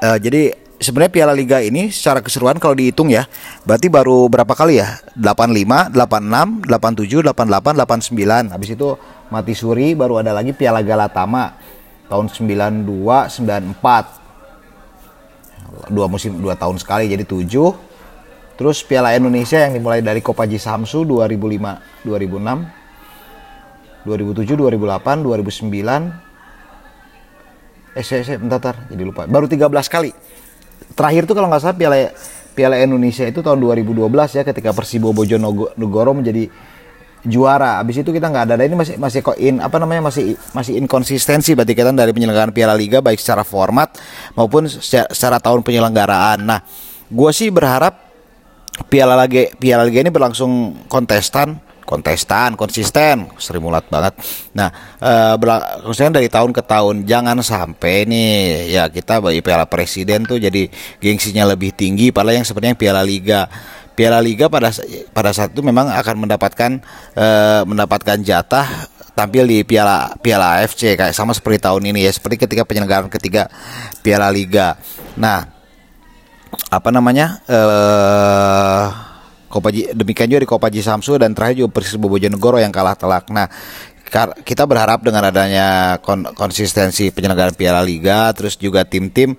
Eh, jadi sebenarnya Piala Liga ini secara keseruan kalau dihitung ya berarti baru berapa kali ya? 85 86 87 88 89 habis itu mati suri baru ada lagi Piala Galatama tahun 92 94 dua musim dua tahun sekali jadi tujuh. Terus Piala Indonesia yang dimulai dari Kopaji Samsu 2005 2006 2007 2008 2009 eh saya, saya bentar, bentar, jadi lupa. Baru 13 kali terakhir tuh kalau nggak salah Piala Piala Indonesia itu tahun 2012 ya ketika Persibo Bojonegoro menjadi juara. Abis itu kita nggak ada. Ini masih masih kok in apa namanya masih masih inkonsistensi berarti kita dari penyelenggaraan Piala Liga baik secara format maupun secara, secara tahun penyelenggaraan. Nah, gue sih berharap Piala Liga Piala Liga ini berlangsung kontestan kontestan konsisten. Seri mulat banget. Nah eh, dari tahun ke tahun jangan sampai nih ya kita bagi piala presiden tuh jadi gengsinya lebih tinggi padahal yang sebenarnya piala liga. Piala liga pada pada saat itu memang akan mendapatkan eh, mendapatkan jatah tampil di piala piala AFC kayak sama seperti tahun ini ya seperti ketika penyelenggaraan ketiga piala liga. Nah apa namanya eh Kopaji demikian juga di Kopaji Samsu dan terakhir juga Persibo Bojonegoro yang kalah telak. Nah, kita berharap dengan adanya kon- konsistensi penyelenggaraan Piala Liga terus juga tim-tim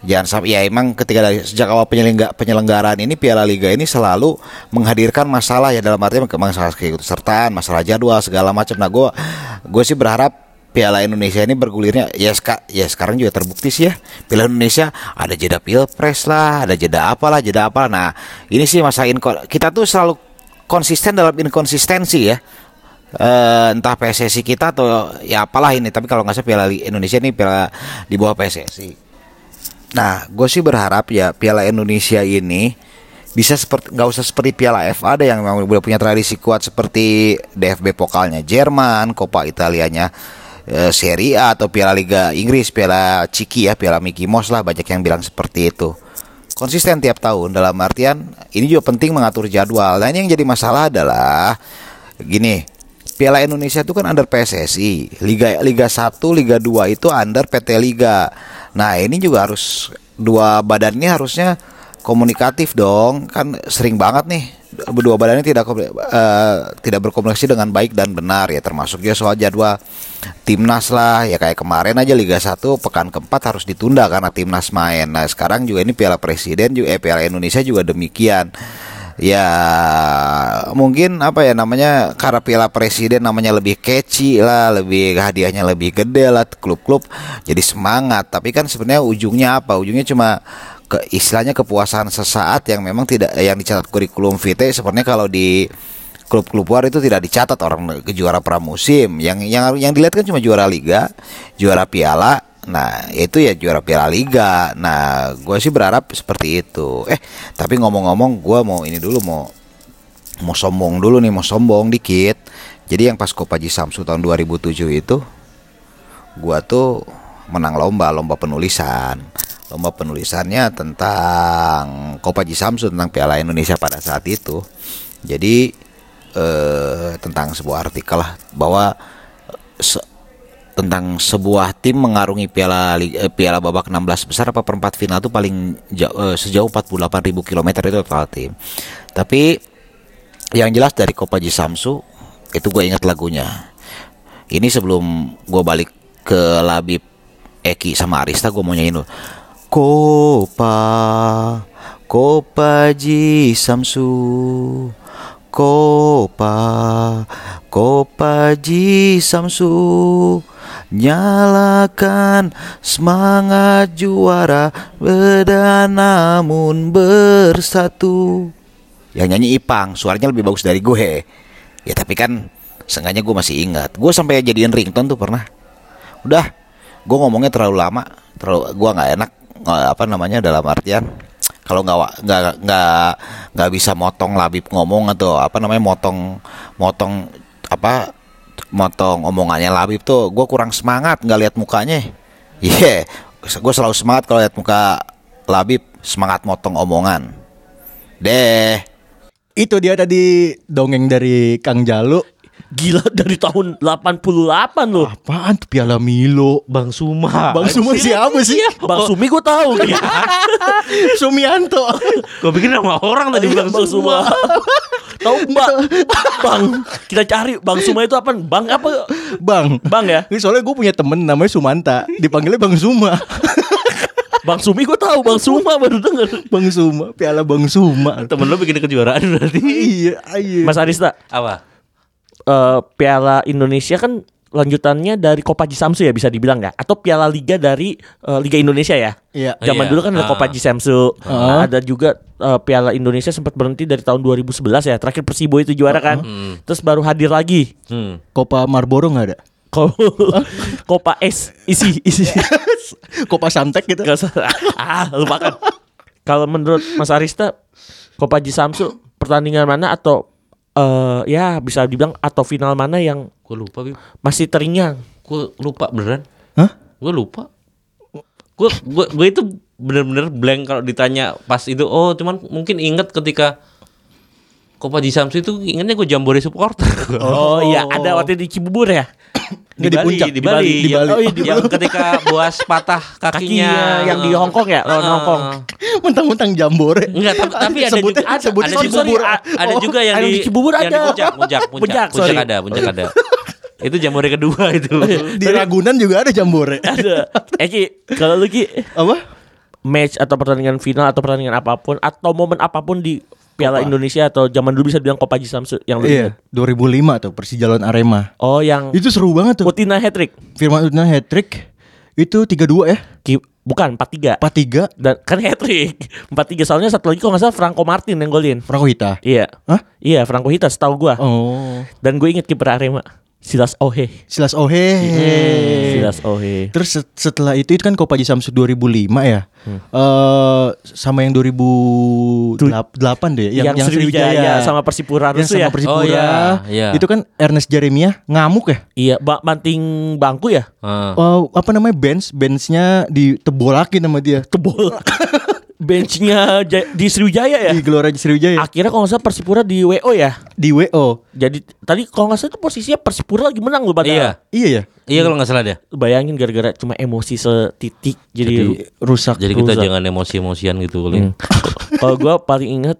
jangan sampai ya emang ketika dari sejak awal penyelengga, penyelenggaraan ini Piala Liga ini selalu menghadirkan masalah ya dalam arti masalah keikutsertaan, masalah jadwal segala macam. Nah, gue gue sih berharap Piala Indonesia ini bergulirnya ya, seka, ya sekarang juga terbukti sih ya. Piala Indonesia ada jeda pilpres lah ada jeda apalah jeda apalah. Nah ini sih masa inko- kita tuh selalu konsisten dalam inkonsistensi ya. Eh, entah PSSI kita atau ya apalah ini tapi kalau nggak salah Piala Indonesia ini piala di bawah PSSI nah gue sih berharap ya Piala Indonesia ini bisa seperti nggak usah seperti Piala FA ada yang memang udah punya tradisi kuat seperti DFB pokalnya Jerman, Coppa Italianya eh, Serie A atau Piala Liga Inggris, Piala Ciki ya, Piala Mickey Mouse lah banyak yang bilang seperti itu. Konsisten tiap tahun dalam artian ini juga penting mengatur jadwal. Nah ini yang jadi masalah adalah gini, Piala Indonesia itu kan under PSSI, Liga Liga 1, Liga 2 itu under PT Liga. Nah, ini juga harus dua badan ini harusnya komunikatif dong. Kan sering banget nih berdua badannya tidak eh, tidak berkomunikasi dengan baik dan benar ya termasuk juga soal jadwal timnas lah ya kayak kemarin aja Liga 1 pekan keempat harus ditunda karena timnas main. Nah, sekarang juga ini Piala Presiden juga eh Piala Indonesia juga demikian. Ya mungkin apa ya namanya karena Piala Presiden namanya lebih catchy lah, lebih hadiahnya lebih gede lah klub-klub jadi semangat. Tapi kan sebenarnya ujungnya apa? Ujungnya cuma ke istilahnya kepuasan sesaat yang memang tidak yang dicatat kurikulum vitae sebenarnya kalau di klub-klub luar itu tidak dicatat orang ke juara pramusim. Yang yang yang dilihat kan cuma juara liga, juara piala. Nah, itu ya juara piala liga. Nah, gue sih berharap seperti itu. Eh, tapi ngomong-ngomong, gue mau ini dulu mau mau sombong dulu nih, mau sombong dikit. Jadi yang pas Kopaji Samsu tahun 2007 itu, gua tuh menang lomba, lomba penulisan. Lomba penulisannya tentang Kopaji Samsu tentang Piala Indonesia pada saat itu. Jadi eh, tentang sebuah artikel lah bahwa se- tentang sebuah tim mengarungi piala eh, piala babak 16 besar apa perempat final itu paling jauh, eh, sejauh 48.000 km itu total tim. Tapi yang jelas dari Kopaji Samsu itu gue ingat lagunya. Ini sebelum gue balik ke Labib Eki sama Arista gue mau nyanyiin dulu. Kopa Kopaji Samsu. Kopa Kopaji Samsu. Nyalakan semangat juara Beda namun bersatu. Yang nyanyi Ipang Suaranya lebih bagus dari gue. Ya tapi kan Seenggaknya gue masih ingat. Gue sampai jadiin ringtone tuh pernah. Udah Gue ngomongnya terlalu lama terlalu Gue nggak enak Apa namanya dalam artian kalau nggak nggak nggak nggak bisa motong labib ngomong atau apa namanya motong motong apa motong omongannya labib tuh gue kurang semangat nggak lihat mukanya. Iya gue selalu semangat kalau lihat muka labib semangat motong omongan. Deh. Itu dia tadi dongeng dari Kang Jalu. Gila dari tahun 88 loh. Apaan tuh Piala Milo? Bang Suma. Bang Suma siapa sih? Bang Sumi gue tahu. Sumianto. Gue pikir nama orang tadi Bang, Bang Suma. Tahu Bang? Bang. Kita cari Bang Suma itu apa? Bang apa? Bang. Bang ya? Ini soalnya gue punya temen namanya Sumanta. Dipanggilnya Bang Suma. Bang Sumi gue tahu Bang Suma baru denger. Bang Suma. Piala Bang Suma. Temen lo bikin kejuaraan berarti. iya, iya. Mas Arista, Apa? Eh, Piala Indonesia kan lanjutannya dari Kopaji Samsu ya bisa dibilang ya atau Piala Liga dari eh, Liga Indonesia ya. Iya. Zaman Iya. dulu kan ada Ah. Kopaji Samsu, ada juga eh, Piala Indonesia sempat berhenti dari tahun 2011 ya. Terakhir Persibo itu juara kan. Terus baru hadir lagi. Hmm. Copa Marlboro nggak ada? Kopa S isi isi. Copa Samtek gitu. Gak usah. ah, lupakan. Kalau menurut Mas Arista, Kopaji Samsu pertandingan mana atau eh ya bisa dibilang atau final mana yang Gue lupa, Bib. masih teringat? Gue lupa beneran. Hah? Gue lupa. Gue gue gue itu bener-bener blank kalau ditanya pas itu. Oh, cuman mungkin inget ketika Kopaji Samsu itu ingetnya gue jambore supporter. Oh, iya, ada waktu di Cibubur ya. Nggak, di puncak, di di Bali, Bali, di Yang- Bali. Oh, iya, di yang ketika Boas patah kakinya Kakinya yang di Hong Kong ya, lawan Ah. Hong Kong. Mentang-mentang jambore. Enggak, tapi, tapi ada Sebutnya- juga ada, sebutnya ada sorry, juga, Cibubur. ada Oh, juga yang ada di, di Cibubur yang ada. di puncak, puncak, puncak, Puncak, puncak, sorry. ada, puncak ada. itu jambore kedua itu. Di Ragunan juga ada jambore. Ada. Eh Ki, kalau lu Ki Apa? match atau pertandingan final atau pertandingan apa pun atau momen apa pun di Piala Kopa. Indonesia atau zaman dulu bisa bilang Kopaji Samsu yang lu Iya, ingat? 2005 tuh Persijalan Arema. Oh, yang Itu seru banget tuh. Mutina hat trick. Firman Utina hat trick itu 3-2 ya. Ki, bukan 4-3. 4-3 Dan kan hat trick. 4-3 soalnya satu lagi kalau nggak salah Franco Martin yang golin. Franco Hita. Iya. Hah? Iya, Franco Hita setahu gua. Oh. Dan gue inget kiper Arema. Silas Ohe. Silas Ohe. Silas Ohe. Terus set- setelah itu itu kan Kopaji Samsu 2005 ya. Hmm. Eh sama yang 2008 deh Yang, Sriwijaya sama Persipura Yang sama ya. Persipura. Oh, iya, iya. Itu kan Ernest Jeremia ngamuk ya. Iya, ba- banting bangku ya. Ah. Oh, apa namanya bench benchnya ditebolakin sama dia. Tebol. benchnya di Sriwijaya ya. Di Gelora Sriwijaya Akhirnya kalau nggak salah Persipura di WO ya. di WO. Jadi tadi kalau nggak salah itu posisinya Persipura lagi menang loh pada. Iya. Iya ya. Iya kalau nggak salah dia. Bayangin gara-gara cuma emosi setitik jadi, rusak. Jadi kita Rusak. jangan emosi-emosian gitu kali. Hmm. Kalau gua paling ingat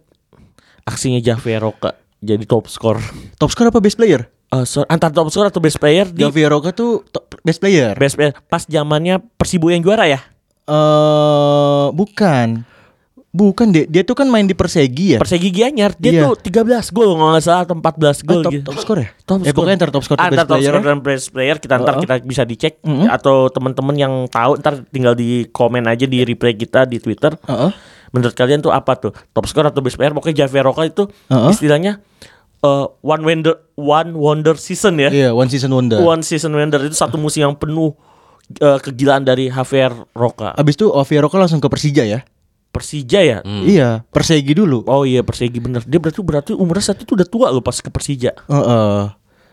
aksinya Javier Roca jadi top score. Top score apa best player? Eh, so- antar top score atau best player di Javier Roca tuh top- best player. best player pas zamannya Persibo yang juara ya. Eh bukan. Bukan dia dia tuh kan main di Persegi ya. Persegi Gianyar dia Iya. tuh 13 gol kalau nggak salah atau 14 Oh, gol top, gitu. top score ya? Top Eh, pokoknya ntar top score Ah, top player. score dan best player kita ntar Uh-uh. kita bisa dicek Mm-mm. atau teman-teman yang tahu ntar tinggal di komen aja di replay kita di Twitter. Heeh. Menurut kalian tuh apa tuh? Top score atau best player? Pokoknya Javier Roca itu Uh-uh. istilahnya eh, one wonder one wonder season ya. Iya, one season wonder. One season wonder itu satu musim yang penuh eh, kegilaan dari Javier Roca. Abis itu Javier Roca langsung ke Persija ya? Persija ya? Iya, Persegi dulu. Oh iya Persegi bener. Dia berarti berarti umurnya saat itu udah tua loh pas ke Persija. Heeh.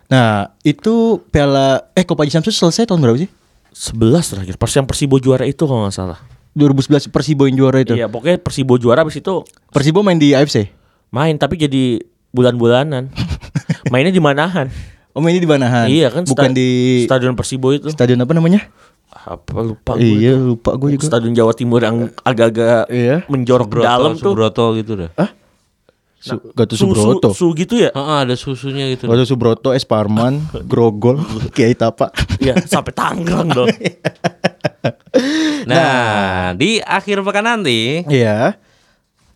Nah, itu Piala eh Copa Champions selesai tahun berapa sih? 11 terakhir. Pas yang Persibo juara itu kalau nggak salah. 2011 Persibo yang juara itu. Iya, pokoknya Persibo juara abis itu Persibo main di AFC. main tapi jadi bulan-bulanan. Mainnya di Manahan. Oh, mainnya di Banahan. Iya kan bukan sta- di Stadion Persibo itu. stadion apa namanya? Apa lupa gue. Iya, lupa gue juga. Stadion Jawa Timur yang agak-agak Iya. menjorok Subroto, dalam tuh. Subroto gitu dah. Su Gatot Su, su, Subroto. su gitu ya? Heeh, ada susunya gitu. Gatot Subroto, Es Parman, Grogol, Kiai Tapa. Iya, sampai Tangerang dong. Nah, di akhir pekan nanti Iya.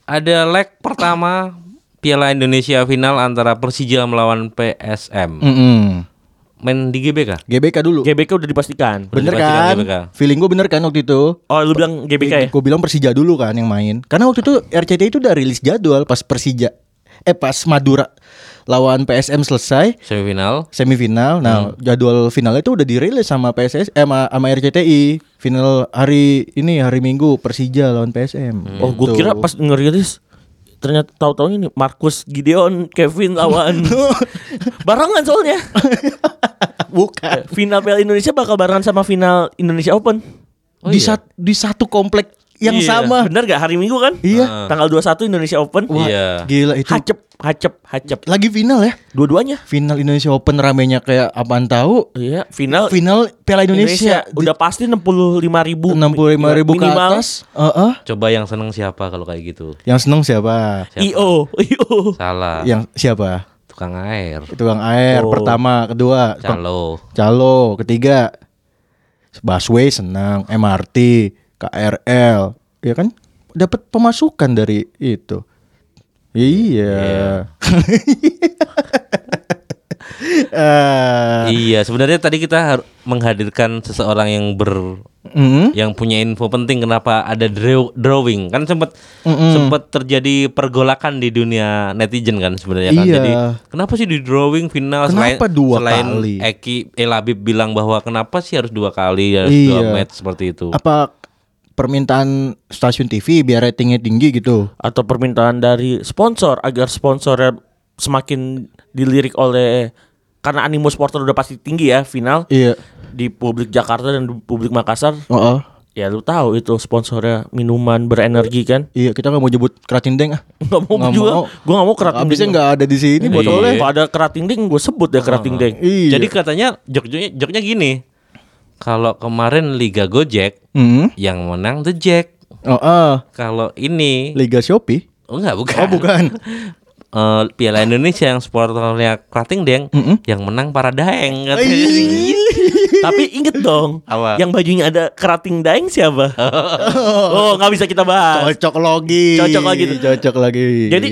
ada leg pertama Piala Indonesia final antara Persija melawan PSM. Mm-mm. Main di GBK. GBK dulu. GBK udah dipastikan. bener dipastikan kan? GBK. Feeling gue bener kan waktu itu. Oh, lu bilang GBK ya? Gue bilang Persija dulu kan yang main. Karena waktu itu RCTI itu udah rilis jadwal pas Persija. Eh pas Madura lawan PSM selesai Semifinal. semifinal. Hmm. Nah, jadwal finalnya itu udah dirilis sama PSS eh sama, sama RCTI. Final hari ini hari Minggu Persija lawan PSM. Oh, gue Gitu. kira pas ngerilis ternyata tahu-tahu ini Markus Gideon Kevin lawan barengan soalnya. Bukan. Final Piala Indonesia bakal barengan sama final Indonesia Open. Di sat- di satu komplek yang Iya. sama. bener gak hari Minggu kan Iya. tanggal 21 Indonesia Open Iya. Gila itu. hacep hacep hacep Lagi final ya. dua-duanya Final Indonesia Open ramenya kayak apaan tahu. iya final Final Piala Indonesia, udah pasti 65 ribu 65 ribu ke minimal atas. Heeh. Coba yang seneng siapa kalau kayak gitu? Yang seneng siapa? Siapa? IO IO Salah. Yang siapa? Tukang air. Tukang air Oh. pertama, kedua, Calo. calo, ketiga. Busway senang, MRT, KRL, ya kan? Dapat pemasukan dari itu. Iya. Eh, Iya, sebenarnya tadi kita har- menghadirkan seseorang yang ber mm, yang punya info penting kenapa ada draw- drawing kan sempat sempat terjadi pergolakan di dunia netizen kan sebenarnya kan Iya. jadi kenapa sih di drawing final selain Kenapa dua selain kali? Eki Elabib bilang bahwa kenapa sih harus dua kali harus Iya. dua match seperti itu apa permintaan stasiun TV biar ratingnya tinggi gitu? atau permintaan dari sponsor agar sponsornya semakin dilirik oleh karena animo supporter udah pasti tinggi ya final Iya. di publik Jakarta dan di publik Makassar Oh, ya lu tahu itu sponsornya minuman berenergi kan iya kita nggak mau nyebut keratin deng ah. nggak mau Nggak juga mau. gue nggak mau kerating Abisnya nggak ada di sini botolnya. Kalau ada kerating ding gue sebut ya kerating ding Iya. jadi katanya joknya joknya gini kalau kemarin Liga Gojek Hmm. yang menang The Jack Oh, ah. kalau ini Liga Shopee. oh enggak bukan Oh, bukan. Eh, Piala Indonesia yang supporternya Krating Deng yang menang para Daeng katanya. tapi inget dong Apa? yang bajunya ada kerating daeng siapa oh nggak bisa kita bahas Cocok lagi. Cocok lagi. Cocok lagi. jadi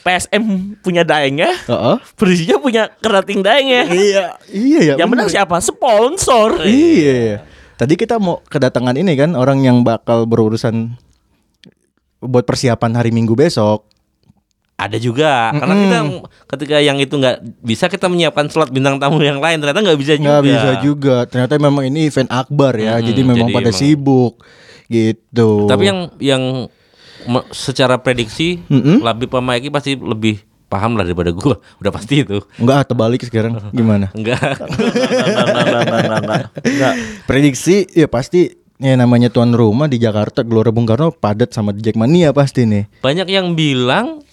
PSM punya daengnya Heeh. Persija punya kerating daengnya Iya, iya ya. yang menang bener. siapa sponsor Iya. Tadi kita mau kedatangan ini kan orang yang bakal berurusan buat persiapan hari Minggu besok. Ada juga karena kita ketika yang itu nggak bisa kita menyiapkan slot bintang tamu yang lain ternyata nggak bisa juga. Nggak bisa juga. Ternyata memang ini event akbar ya. Mm-mm, jadi memang jadi pada emang- sibuk gitu. Tapi yang yang secara prediksi Mm-mm. Labib sama Eki pasti lebih paham lah daripada gua. Udah pasti itu. enggak terbalik sekarang gimana? Enggak. Enggak. Prediksi ya pasti Ya namanya tuan rumah di Jakarta Gelora Bung Karno padat sama di Jackmania pasti nih. Banyak yang bilang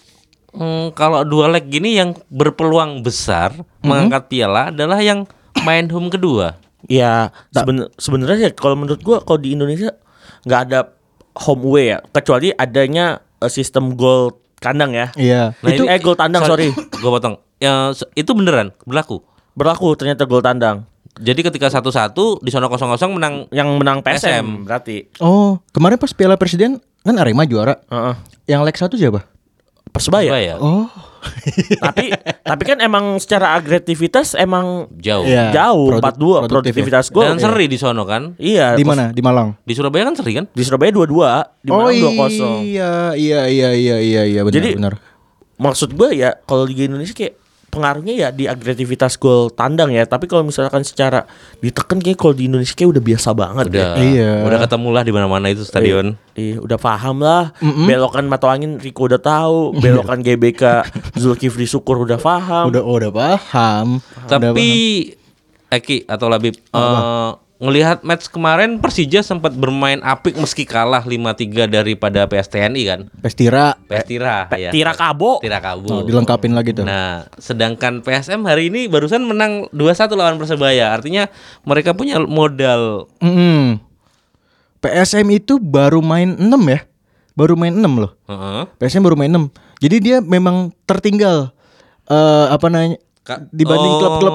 mm, kalau dua leg gini yang berpeluang besar mengangkat piala adalah yang main home kedua. Ya seben- sebenarnya ya kalau menurut gua kalau di Indonesia nggak ada home away ya kecuali adanya eh, sistem gol kandang ya. Iya. Nah, itu ini- eh gol tandang sorry Gue potong. Ya, itu beneran berlaku. berlaku ternyata gol tandang Jadi ketika satu-satu di sono kosong-kosong menang yang menang PSM, PSM. berarti. Oh, kemarin pas Piala Presiden kan Arema juara. Heeh. Yang leg satu siapa? Persebaya. Persebaya. Oh. tapi tapi kan emang secara agresivitas emang Jauh. Iya. jauh Produk- 42 produktif produktivitas gol. Dan seri di sono kan. Iya. Di mana? Di Malang. Di Surabaya kan seri kan? Di Surabaya 22, di oh Malang 2-0. iya iya iya iya iya iya benar Jadi benar. Maksud gue ya kalau Liga Indonesia kayak pengaruhnya ya di agresivitas gol tandang ya. Tapi kalau misalkan secara ditekan kayak kalau di Indonesia kayak udah biasa banget Udah. ya. Iya. Udah ketemu lah di mana-mana itu stadion. Iya, udah paham lah. Belokan mata angin Riko udah tahu, belokan GBK Zulkifli Syukur udah paham. Udah udah paham. Udah Tapi Eki atau Labib eh, ngelihat match kemarin Persija sempat bermain apik meski kalah 5-3 daripada PSTNI kan. Pestira. Pestira ya. Tira Kabo. Tira Kabu. Oh, dilengkapin lagi tuh. Nah, sedangkan PSM hari ini barusan menang 2-1 lawan Persebaya. Artinya mereka punya modal Mm-mm. PSM itu baru main 6 ya. Baru main 6 loh. Heeh. PSM baru main 6. Jadi dia memang tertinggal eh apa namanya Ka- dibanding Oh, klub-klub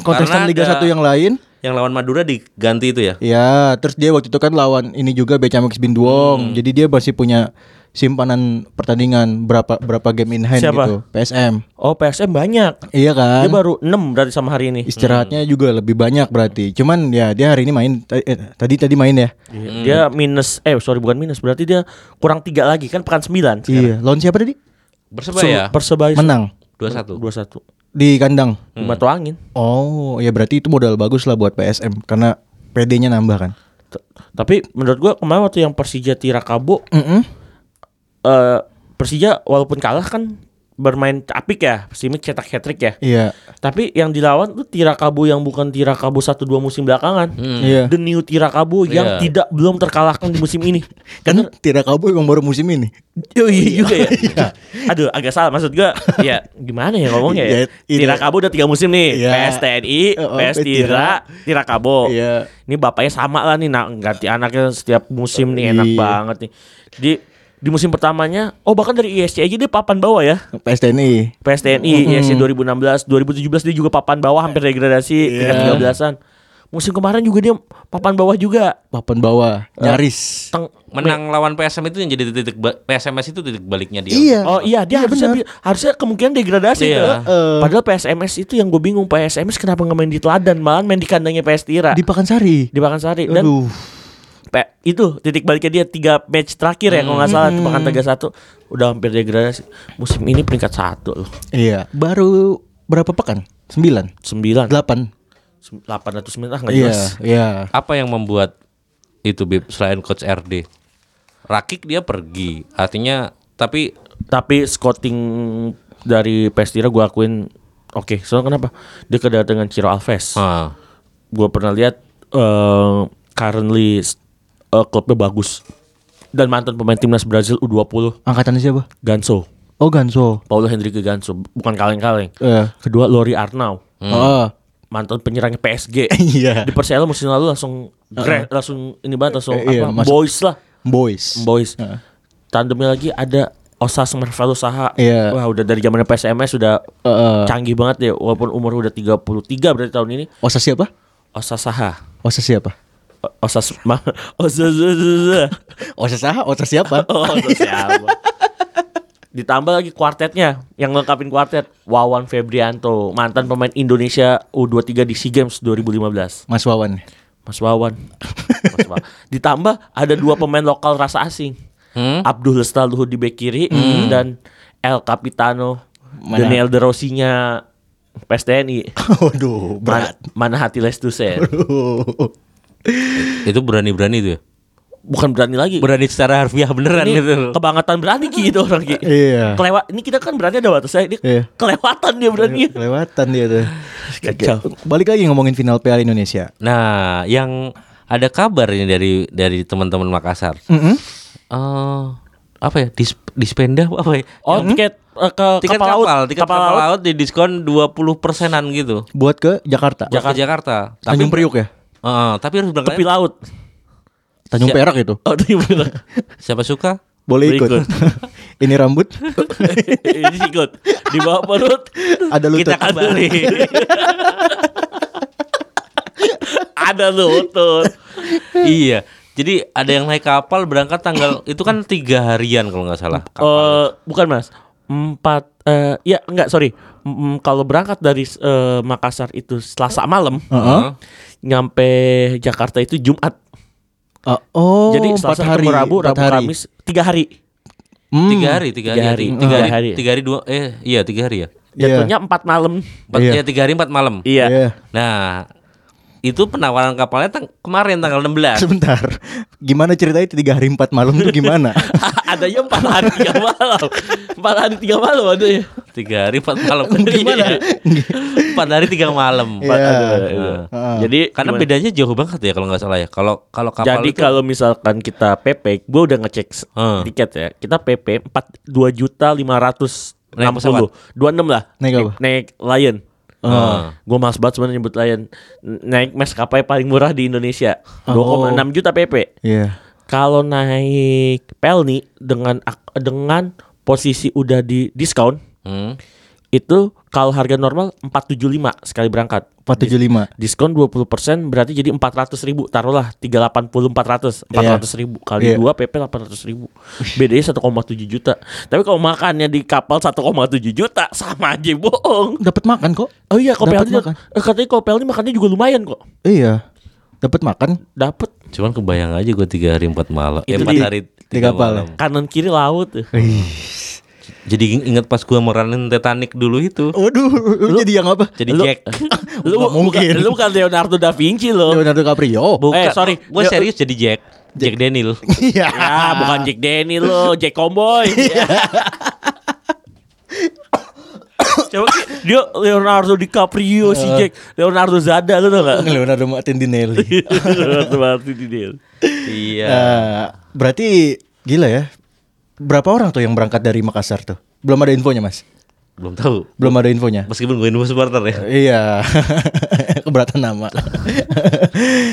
kontestan karena Liga ada- 1 yang lain. Yang lawan Madura diganti itu ya. Ya, terus dia waktu itu kan lawan ini juga Becamix Hmm. Binduong. Jadi dia masih punya simpanan pertandingan berapa berapa game in hand Siapa? gitu. PSM. Oh, PSM banyak. Iya kan? Dia baru 6 berarti sama hari ini. Istirahatnya juga lebih banyak berarti. Cuman ya dia hari ini main eh, tadi tadi main ya. Hmm. Dia minus eh sorry bukan minus berarti dia kurang tiga lagi kan pekan 9 Iya, lawan siapa tadi? Persebaya Persebaya Menang 2-1. 21. Di kandang. Hmm. Batu angin. Oh, ya berarti itu modal bagus lah buat PSM karena PD-nya nambah kan. T- Tapi menurut gua kemarin waktu yang Persija Tirakabo Mm-mm. eh Persija walaupun kalah kan bermain apik ya, Simic cetak hat trick ya. Iya. Tapi yang dilawan tuh Tirakabo yang bukan Tirakabo 1 2 musim belakangan. Iya. The new Tirakabo yang Iya. tidak belum terkalahkan di musim ini. Kan tidak kabur emang baru musim ini. Oh iya juga ya. Aduh agak salah maksud gua ya gimana ya ngomongnya ya. Tirakabo udah tiga musim nih. Iya. PSTNI, Oh, PS Tira. Tira, Tirakabo. Iya. Ini bapaknya sama lah nih nah, ganti anaknya setiap musim nih enak Iya. banget nih. Di di musim pertamanya oh bahkan dari ISC aja dia papan bawah ya. PSTNI. PSTNI ISC 2016, 2017 dia juga papan bawah hampir degradasi peringkat 13-an. Musim kemarin juga dia papan bawah juga. Papan bawah, nyaris. Teng Menang lawan PSM itu yang jadi titik PSMS itu titik baliknya dia. Iya. Oh iya dia harusnya benar. harusnya kemungkinan degradasi Iya. Eh. Padahal PSMS itu yang gue bingung PSMS kenapa nggak main di Teladan malah main di kandangnya PS Tira Di Pakansari. di Pakansari dan Aduh. Pe- itu titik baliknya dia tiga match terakhir ya kalau nggak salah di Pekan Tegas satu. Udah hampir degradasi. Musim ini peringkat satu loh. Iya, baru berapa pekan? 9, sembilan. 8. Sem- delapan atau sembilan ah nggak Iya, jelas. iya. Apa yang membuat itu Bib selain coach RD? Rakik dia pergi. Artinya tapi tapi scouting dari PS Tira gue akuin oke soalnya kenapa? Dia kedatangan Ciro Alves. Ah, gue pernah lihat eh currently eh, klubnya bagus dan mantan pemain timnas Brazil U20 Angkatan siapa? Ganso Oh, Ganso. Paulo Henrique Ganso bukan kaleng-kaleng Eh. kedua Lori Arnau Oh. mantan penyerangnya PSG Iya. di Persela musim lalu langsung gra- langsung ini banget langsung iya, apa masuk. boys lah Boys. boys Heeh. tandemnya lagi ada Osas Marvelo Saha Iya. wah udah dari zamannya PSMS sudah Eh, canggih banget ya walaupun umur udah 33 berarti tahun ini Osas siapa? Osas Saha Osas siapa? Osas ma Osas Osas Osas ah, Osas siapa? Oh, Osas siapa Ditambah lagi kuartetnya yang lengkapin kuartet Wawan Febrianto mantan pemain Indonesia U23 di SEA Games 2015 Mas Wawan. Mas Wawan. Mas Wawan. Ditambah ada dua pemain lokal rasa asing. Hmm? Abdul Lestaluhu di bek kiri dan El Capitano Mana? Daniel De Rossi-nya PSTNI. Waduh, berat. Mana, mana hati Lestusen. Itu berani-berani itu ya. Bukan berani lagi. Berani secara harfiah beneran ini gitu. kebangetan berani Ki itu orang Ki. Iya. Kelewat ini kita kan berani ada batasnya. Ini Iya. kelewatan dia berani. Kelewatan dia tuh. Kacau. Balik lagi ngomongin final Piala Indonesia. Nah, yang ada kabar ini dari dari teman-teman Makassar. Mm-mm. Eh, apa ya? Dis, dispenda apa ya? Oh, tiket eh, ke tiket kapal, kapal, laut, tiket kapal, laut di diskon 20 persenan gitu. Buat ke Jakarta. Jakarta. Ke Jakarta. Tanjung Priuk ya? Eh, tapi harus berangkat. tepi laut. Tanjung Siap. Perak itu. Oh, tepi laut. Siapa suka? Boleh ikut. ikut. Ini rambut Ini ikut di bawah perut. ada lutut. Kita kembali. Ada lutut. iya. Jadi ada yang naik kapal berangkat tanggal itu kan tiga harian kalau nggak salah. Kapal. Eh, bukan mas empat eh ya enggak sorry Mm, kalau berangkat dari eh, Makassar itu Selasa malam Heeh. Nyampe Jakarta itu Jumat Uh, oh, jadi empat Selasa hari, ketemu Rabu Rabu hari. Kamis tiga hari Hmm. tiga hari, tiga, Tiga hari, hari. tiga Tiga hari, hari. tiga hari dua, eh iya tiga hari ya. Jatuhnya empat malam Empat, Iya. ya tiga hari empat malam. iya Iya. Nah, itu penawaran kapalnya tang- kemarin tanggal 16 Sebentar. Gimana ceritanya tiga hari empat malam itu gimana? ada yang empat hari tiga malam empat hari tiga malam ada ya tiga hari empat malam Gimana? empat hari tiga malam Iya. Nah, Heeh. jadi karena gimana? bedanya jauh banget ya kalau nggak salah ya kalau kalau kapal jadi itu kalau misalkan kita PP gue udah ngecek Hmm. tiket ya kita PP empat dua juta lima ratus enam puluh dua enam lah Naik apa? naik Lion Ah. gue males banget sebenarnya nyebut Lion N- naik maskapai paling murah di Indonesia Oh. 2,6 juta PP Iya. kalau naik Pelni dengan dengan posisi udah di diskon Hmm. itu kalau harga normal 475 sekali berangkat. 475. diskon 20% berarti jadi 400 ribu. Taruhlah 380 400 400 ribu kali Iya. dua PP 800 ribu. Bedanya 1,7 juta. Tapi kalau makannya di kapal 1,7 juta sama aja bohong. Dapat makan kok. oh iya Dapat kopel makan. eh, katanya kopel ini makannya juga lumayan kok. Iya. Dapat makan. dapet. Cuman kebayang aja gue tiga hari empat malam. Eh, Itu empat di- hari di tiga kapal. malam. Kanan kiri laut jadi ing- ingat pas gue meranin Titanic dulu itu Waduh, lu jadi yang apa? jadi Lu- Jack lu mungkin. bukan, lu bukan Leonardo da Vinci lo Leonardo DiCaprio. bukan Eh, sorry. gue serius jadi Jack Jack Daniel Iya. ya bukan Jack Daniel lo Jack Comboy Iya. Coba dia Leonardo DiCaprio si Jack Leonardo Zada lu tau gak? Leonardo Martin Dinelli. Leonardo Martin Dinel. iya Eh, berarti gila ya. Berapa orang tuh yang berangkat dari Makassar tuh? Belum ada infonya, Mas. belum tahu Belum ada infonya. meskipun gue info supporter ya Iya. Keberatan nama.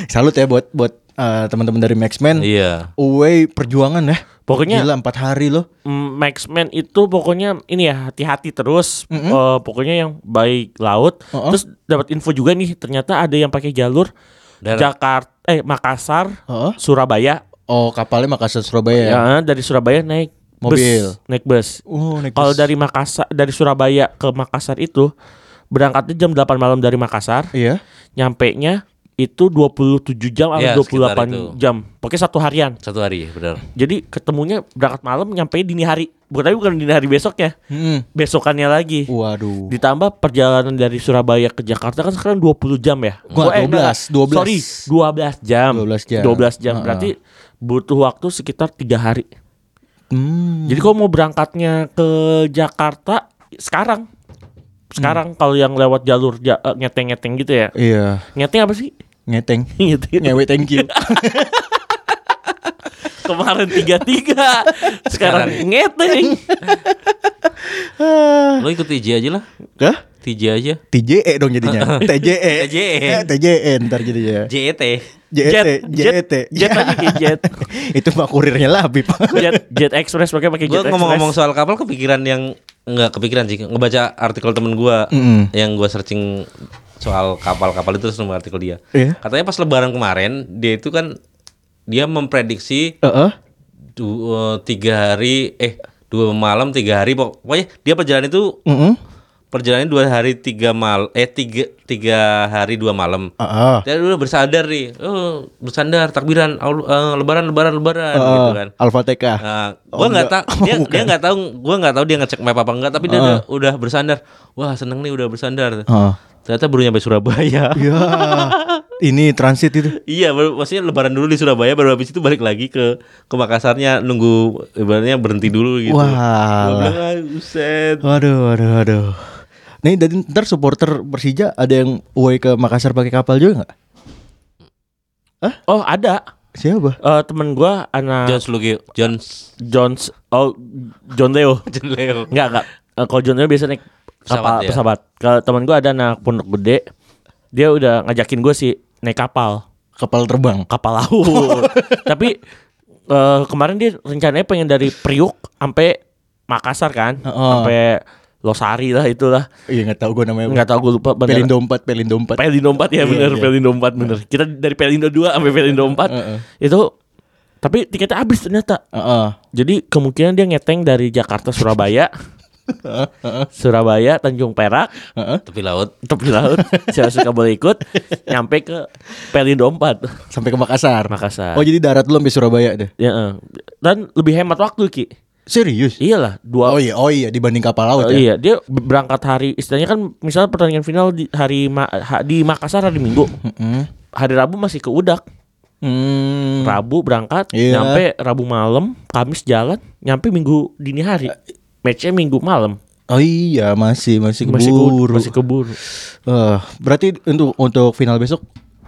Salut ya buat buat eh, teman-teman dari Maxman. iya Away perjuangan ya. Pokoknya- gila empat hari loh. Mm, Maxman itu pokoknya ini ya hati-hati terus Eh, pokoknya yang baik laut Uh-uh. terus dapat info juga nih ternyata ada yang pakai jalur Darat. Jakarta eh Makassar Heeh. Surabaya Oh kapalnya Makassar Surabaya. ya? ya dari Surabaya naik Mobil. bus, naik bus Oh, naik Kalau dari Makassar dari Surabaya ke Makassar itu berangkatnya jam 8 malam dari Makassar, Iya. nyampe nya itu 27 jam atau Iya, 28 sekitar itu. jam. Pokoknya satu harian. satu hari benar Jadi ketemunya berangkat malam nyampe dini hari. Bukan tapi bukan dini hari besoknya. Hmm. Besokannya lagi. Waduh. Ditambah perjalanan dari Surabaya ke Jakarta kan sekarang 20 jam ya. Oh, eh, 12, enggak, 12. Sorry, 12 jam. 12 jam. 12 jam. Berarti butuh waktu sekitar tiga hari. Hmm. Jadi kalau mau berangkatnya ke Jakarta sekarang, sekarang kalau yang lewat jalur ja- eh, ngeteng-ngeteng gitu ya, Iya. ngeteng apa sih? Ngeteng. Ngeteng. Ngewe thank you. Kemarin tiga tiga, sekarang ngeteng. lo ikut TJ aja lah Hah? TJ aja TJE dong jadinya. TJE. TJE. Eh, TJE ntar jadinya. JET JET. jet, JET. jet aja kayak jet, Itu mah kurirnya Labib. jet, jet express pakai pakai Gue jet ngomong-ngomong express. soal kapal kepikiran yang nggak kepikiran sih ngebaca artikel temen gue Mm-mm. yang gue searching soal kapal-kapal itu terus nemu artikel dia. Iya. Katanya pas Lebaran kemarin dia itu kan dia memprediksi Heeh. du- eh, tiga hari eh dua malam tiga hari pok- pokoknya dia perjalanan itu Heeh. Perjalanan dua hari tiga mal eh tiga tiga hari dua malam. Heeh. Dia udah bersandar nih, oh bersandar takbiran eh, lebaran lebaran lebaran gitu kan. Al-Fatihah. Nah, Oh, gua nggak enggak. tahu dia Oh, dia nggak tahu gua nggak tahu dia ngecek map apa enggak tapi dia Ah. udah, udah bersandar. Wah, seneng nih udah bersandar. Heeh. Ternyata baru nyampe Surabaya. Ya. Ini transit itu. iya, baru, maksudnya lebaran dulu di Surabaya baru habis itu balik lagi ke ke Makassarnya nunggu ibaratnya berhenti dulu gitu. Wah. Bilang, ah. Waduh, waduh, waduh. Nih, dari ntar supporter Persija ada yang away ke Makassar pakai kapal juga nggak? Oh ada. Siapa? Eh temen gua anak Jones Lugio, Jones Jones oh John Leo. John Leo. Enggak enggak. Eh, Kalau John Leo biasa naik kapal Pesawat ya? pesawat. Kalau temen gua ada anak pondok gede. Dia udah ngajakin gue sih naik kapal. Kapal terbang. kapal laut. Tapi eh, kemarin dia rencananya pengen dari Priuk sampai Makassar kan, Heeh. sampai Losari lah itulah. Iya nggak tahu gue namanya. Nggak tahu gue lupa bandara- Pelindo 4, Pelindo 4. Pelindo 4 ya Iya, bener iya. Pelindo 4 bener. Kita dari Pelindo 2 sampai Pelindo 4 Heeh. itu tapi tiketnya habis ternyata. Heeh. Jadi kemungkinan dia ngeteng dari Jakarta Surabaya. Surabaya Tanjung Perak Tepi laut. tepi laut siapa suka boleh ikut nyampe ke Pelindo 4 Sampai ke Makassar. Makassar. Oh jadi darat dulu sampai Surabaya deh. Ya, eh. dan lebih hemat waktu Ki. Serius? Iyalah, dua Oh iya, oh iya dibanding kapal laut Oh, ya. iya, dia berangkat hari istilahnya kan misalnya pertandingan final di hari Ma- ha- di Makassar hari Minggu. Hari Rabu masih ke Udak. Hmm. Rabu berangkat, Iya. nyampe Rabu malam, Kamis jalan, nyampe Minggu dini hari. Matchnya Minggu malam. Oh iya masih masih Masih keburu. ke, masih keburu. Eh, berarti untuk untuk final besok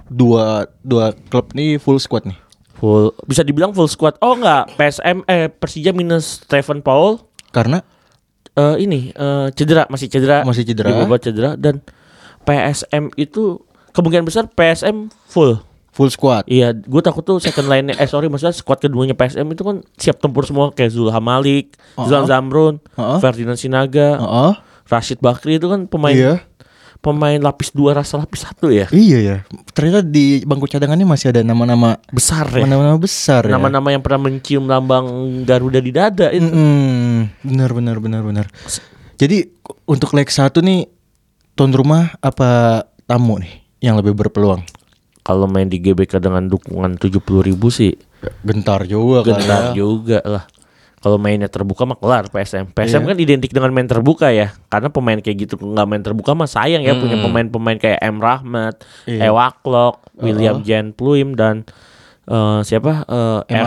dua dua klub nih full squad nih. Full bisa dibilang full squad. Oh enggak, PSM eh Persija minus Stephen Paul Karena eh ini eh, cedera, masih cedera. Masih cedera. Di babak cedera dan PSM itu kemungkinan besar PSM full. full squad. Iya, gue takut tuh second line eh sorry maksudnya squad keduanya PSM itu kan siap tempur semua kayak Zulham Malik, Oh, Zulham oh. Zamrun, Oh, oh. Ferdinand Sinaga, Heeh. Rashid Bakri itu kan pemain Iya. Pemain lapis dua rasa lapis satu ya. Iya ya. Ternyata di bangku cadangannya masih ada nama-nama Besar ya. nama-nama besar ya. Nama-nama yang pernah mencium lambang Garuda di dada itu. Mm-mm. Benar benar benar benar. Jadi untuk leg satu nih tuan rumah apa tamu nih yang lebih berpeluang? Kalau main di GBK dengan dukungan 70 ribu sih Gentar juga kan gentar ya. juga lah. Kalau mainnya terbuka mah kelar PSM. PSM Iya. kan identik dengan main terbuka ya. Karena pemain kayak gitu nggak main terbuka mah sayang ya punya pemain-pemain kayak M Rahmat, Iya. Ewaklok, William Jan Pluim dan eh, siapa? Eh, M.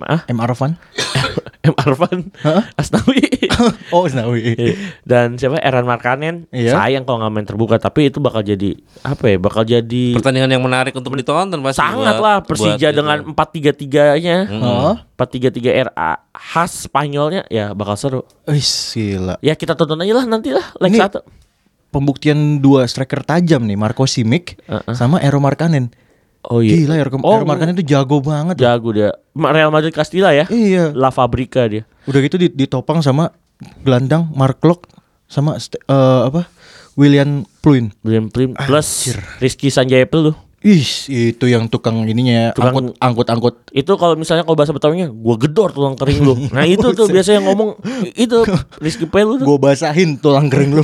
Ah, M Arfan? M Arfan. Asnawi. oh, Snawi. dan siapa? Eran Markanen. Iya. Sayang kalau nggak main terbuka tapi itu bakal jadi apa ya? Bakal jadi Pertandingan yang menarik untuk ditonton pasti. sangat buat- lah buat Persija dengan 4-3-3-nya. Heeh. 4-3-3 RA khas Spanyolnya ya bakal seru. Wih, gila. Ya kita tonton aja lah nanti lah leg Ini- satu. Pembuktian dua striker tajam nih, Marco Simic Heeh. sama Ero Markkanen. Oh iya. Gila, Ero, Oh, Markkanen itu jago banget. Jago dia. Real Madrid Castilla ya. Iya. La Fabrica dia. Udah gitu di- ditopang sama gelandang Mark Locke sama eh, apa? William Pluin. William Plim plus Rizky Sanjaya tuh. Ih, itu yang tukang ininya Tukang- angkut angkut angkut. Itu kalau misalnya kalau bahasa Betawinya gua gedor tulang kering lu. Nah, itu tuh biasanya ngomong itu Rizky Pelu tuh. Gue basahin tulang kering lu.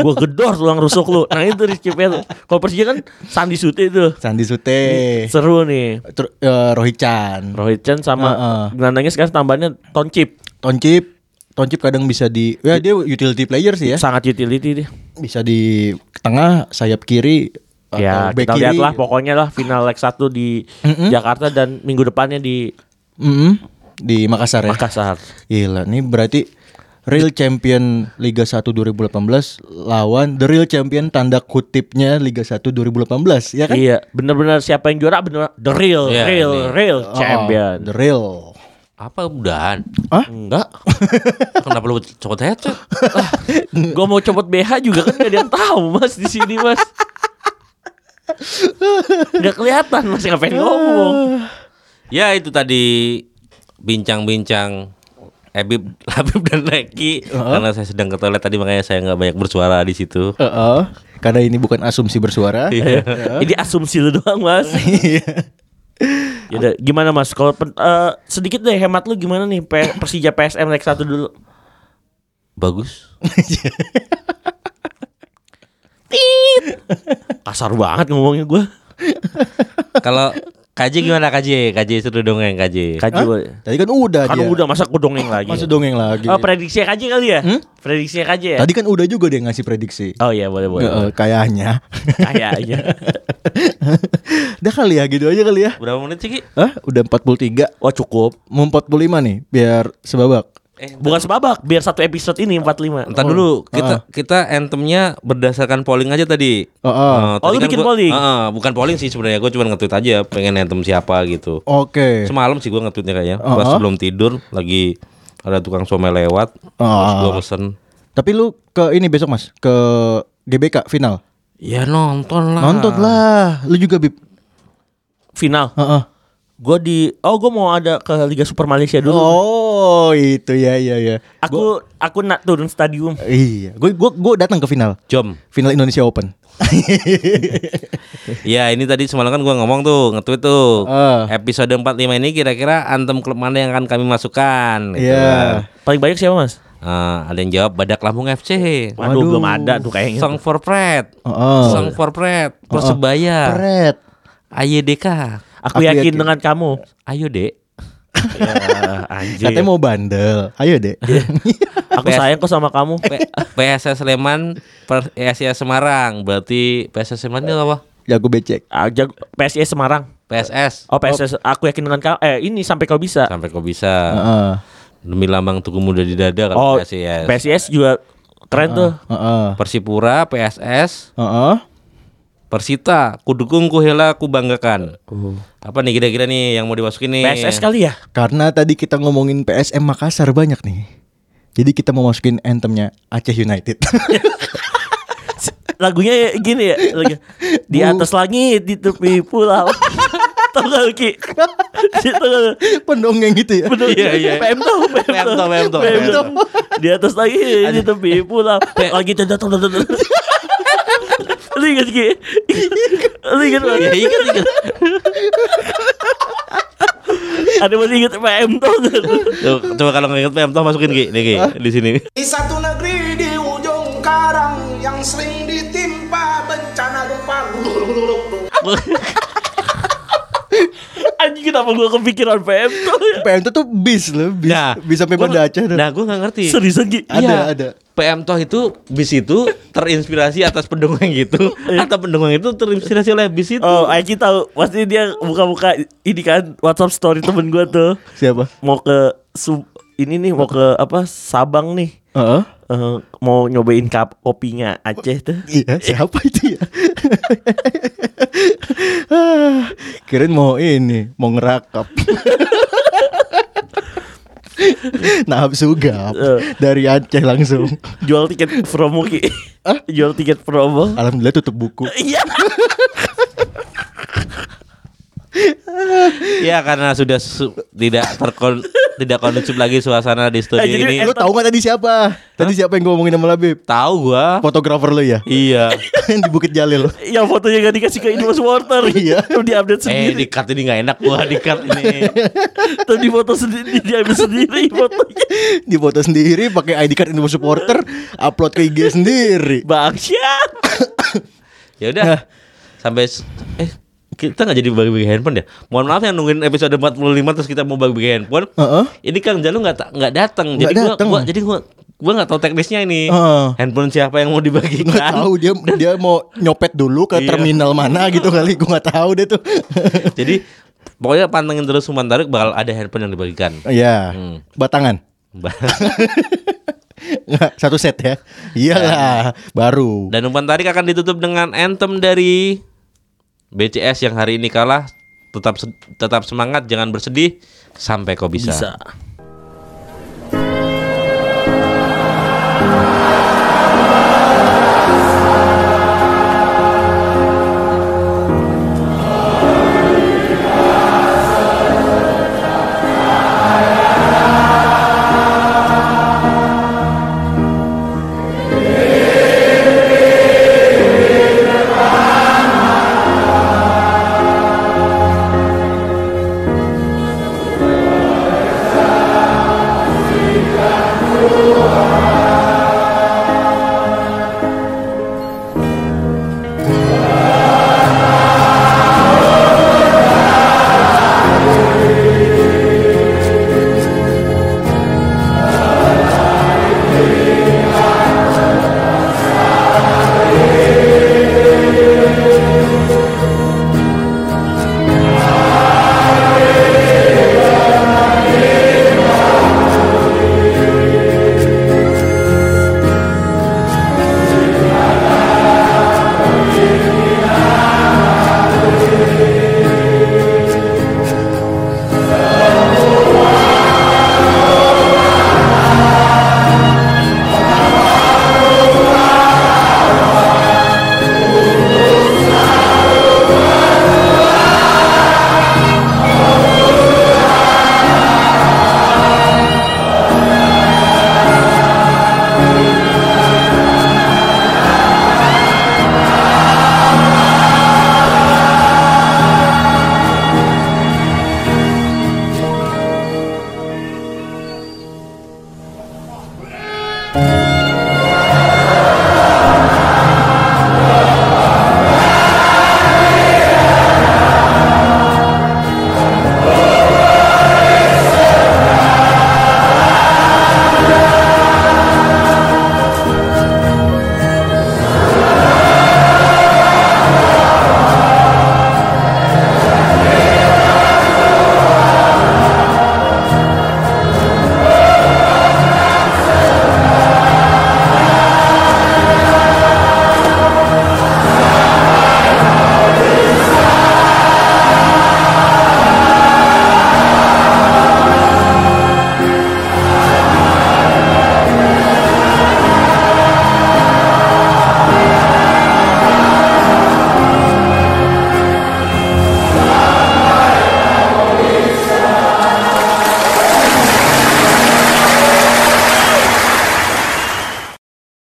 gua gedor tulang rusuk lu. Nah, itu Rizky Pelu. Kalau Persija kan Sandi Sute itu. Sandi Sute. Seru nih. Ter, eh, Rohit Chan. Rohit Chan sama Heeh. gelandangnya sekarang tambahnya Toncip. Toncip. Toncip kadang bisa di ya dia utility player sih ya. Sangat utility dia. Bisa di tengah, sayap kiri Ya, atau back kita lihat kiri. lah pokoknya lah final leg 1 di Jakarta dan minggu depannya di Mm-mm. di Makassar ya. Makassar. Gila, nih berarti real champion Liga 1 2018 lawan the real champion tanda kutipnya Liga 1 2018 ya kan? Iya, benar-benar siapa yang juara benar the real, Iya, real, ini. real Oh, champion. the real. Apa udahan? Hah? Enggak. Kenapa lu copot headset? Gua mau copot BH juga kan gak ada yang tahu Mas di sini Mas. Gak kelihatan Mas ngapain ngomong. Ya itu tadi bincang-bincang Habib, Habib dan Neki karena saya sedang ke toilet tadi makanya saya nggak banyak bersuara di situ. Heeh. Karena ini bukan asumsi bersuara. Iya. Ini asumsi lu doang Mas. Yaudah, gimana Mas? Kalau eh, sedikit deh hemat lu gimana nih Persija PSM leg 1 dulu. Bagus. Kasar banget ngomongnya gue. Kalau KJ gimana KJ? KJ suruh dongeng KJ. Kaji Hah? boleh. Tadi kan udah Kan dia. udah masa gue dongeng lagi. Masa dongeng lagi. Oh prediksi kaji kali ya? Prediksi kaji ya? Tadi kan udah juga dia ngasih prediksi. Oh iya boleh boleh. Heeh, kayaknya. Kayaknya. Udah kali ya gitu aja kali ya. Berapa menit sih Ki? Hah? Udah 43 Oh cukup. Mau 45 nih biar sebabak Eh, Bukan sebabak, biar satu episode ini 45. Entar dulu kita kita anthemnya berdasarkan polling aja tadi. Oh, oh. Eh, Oh, tadi lu bikin gua- polling? Eh, eh, bukan polling sih sebenarnya gue cuma nge-tweet aja pengen anthem siapa gitu. Oke. Semalam sih gue nge-tweetnya kayaknya Oh, pas oh. sebelum tidur lagi ada tukang somai lewat. Oh. Terus gue pesen. Tapi lu ke ini besok Mas, ke GBK final. Ya nonton lah. Nonton lah. Lu juga Bib. Final. Heeh. Gue di Oh, gue mau ada ke Liga Super Malaysia dulu. Oh, itu ya ya ya. Aku aku nak turun stadium. Iya, gue gue gue datang ke final. Jom. Final Indonesia Open. Ya ini tadi semalam kan gue ngomong tuh nge-tweet tuh. Ah. Episode 45 ini kira-kira anthem klub mana yang akan kami masukkan. gitu Iya. kan. Paling banyak siapa, Mas? Eh, ada yang jawab Badak Lampung FC. Waduh, Waduh. belum ada tuh kayaknya. Song for Pret. Heeh. Song for Pret. Persebaya. Pret. AYDK. Aku, Aku yakin, yakin. dengan kamu. Ayo dek. ya, anjir. Katanya mau bandel. Ayo deh. Aku sayang kok sama kamu. P- PSS Sleman per PSS Semarang. Berarti PSS Sleman itu apa? Jago becek. Ah, jago- PSIS Semarang. PSS. Oh, PSS. Aku yakin dengan kamu. Eh, ini sampai kau bisa. Sampai kau bisa. Heeh. Demi lambang tugu muda di dada kan Oh, PSIS. PSIS juga keren tuh. Heeh. Persipura, PSS, Heeh. Persita, ku dukung, ku hela, ku banggakan. Apa nih kira-kira nih yang mau dimasukin nih? PSS kali ya? Karena tadi kita ngomongin PSM Makassar banyak nih. Jadi kita mau masukin anthemnya Aceh United. Lagunya gini ya, lagi. Di atas langit, di tepi pulau. Tahu gak Ki? Pendongeng gitu ya. Betul. Iya, iya. PM tuh, PM tuh. PM tuh. Di atas lagi di tepi pulau. Lagi datang datang. Lu ingat Ki? Lu ingat Ya banget. ingat ingat. Ada masih ingat PM tuh nggak? Tuh, coba kalau nggak ingat PM tuh masukin Ki, nih Ki, di sini. Di satu negeri di ujung karang yang sering ditimpa bencana gempa. Anjing kenapa gua kepikiran PM tuh ya? PM itu tuh bis loh, bis, Nah, bis sampai Banda Aceh. tuh. Nah, gue nggak ngerti. Seriusan Ki? Ada, Iya. ada. PM Toh itu bis itu terinspirasi atas pendongeng gitu atau pendongeng itu terinspirasi oleh bis itu. Oh, Aiki tahu. Pasti dia buka-buka ini kan WhatsApp story temen gua tuh. Siapa? Mau ke Sub- ini nih mau ke apa Sabang nih. Heeh. Eh, mau nyobain kap kopinya Aceh tuh. Iya, siapa itu ya? Ah, Kirain mau ini, mau ngerakap. Nah, sugap Eh. dari Aceh langsung. Jual tiket promo Ki. Jual tiket promo. Alhamdulillah tutup buku. Iya. Ya karena sudah su- tidak terkon tidak kondusif lagi suasana di studio Eh, jadi ini. Lu tahu gak tadi siapa? Tadi siapa yang gue ngomongin sama Labib? Tahu gua. Fotografer lu ya? Iya. di Bukit Jalil. Yang fotonya gak dikasih ke Info Supporter. Iya. Terus di-update Eh sendiri. di cut ini nggak enak gua di cut ini. Terus di foto sendiri, diambil sendiri fotonya. Di foto sendiri pakai ID card Info Supporter, upload ke IG sendiri. Bangsat. Ya udah. Sampai s- eh kita nggak jadi bagi-bagi handphone ya. Mohon maaf yang nungguin episode 45 terus kita mau bagi-bagi handphone. Heeh. Ini Kang Jalu nggak nggak datang. Jadi gua, gua jadi gua gua nggak tahu teknisnya ini. Heeh. Handphone siapa yang mau Nggak dibagikan? tahu dia dia mau nyopet dulu ke Iya. terminal mana gitu kali. Gue nggak tahu deh tuh. Jadi pokoknya pantengin terus Suman Tarik bakal ada handphone yang dibagikan. Iya. Hmm. Batangan. Satu set ya. Iyalah, baru. Dan umpan tarik akan ditutup dengan anthem dari BCS yang hari ini kalah. Tetap tetap semangat, jangan bersedih sampai kau bisa. Bisa.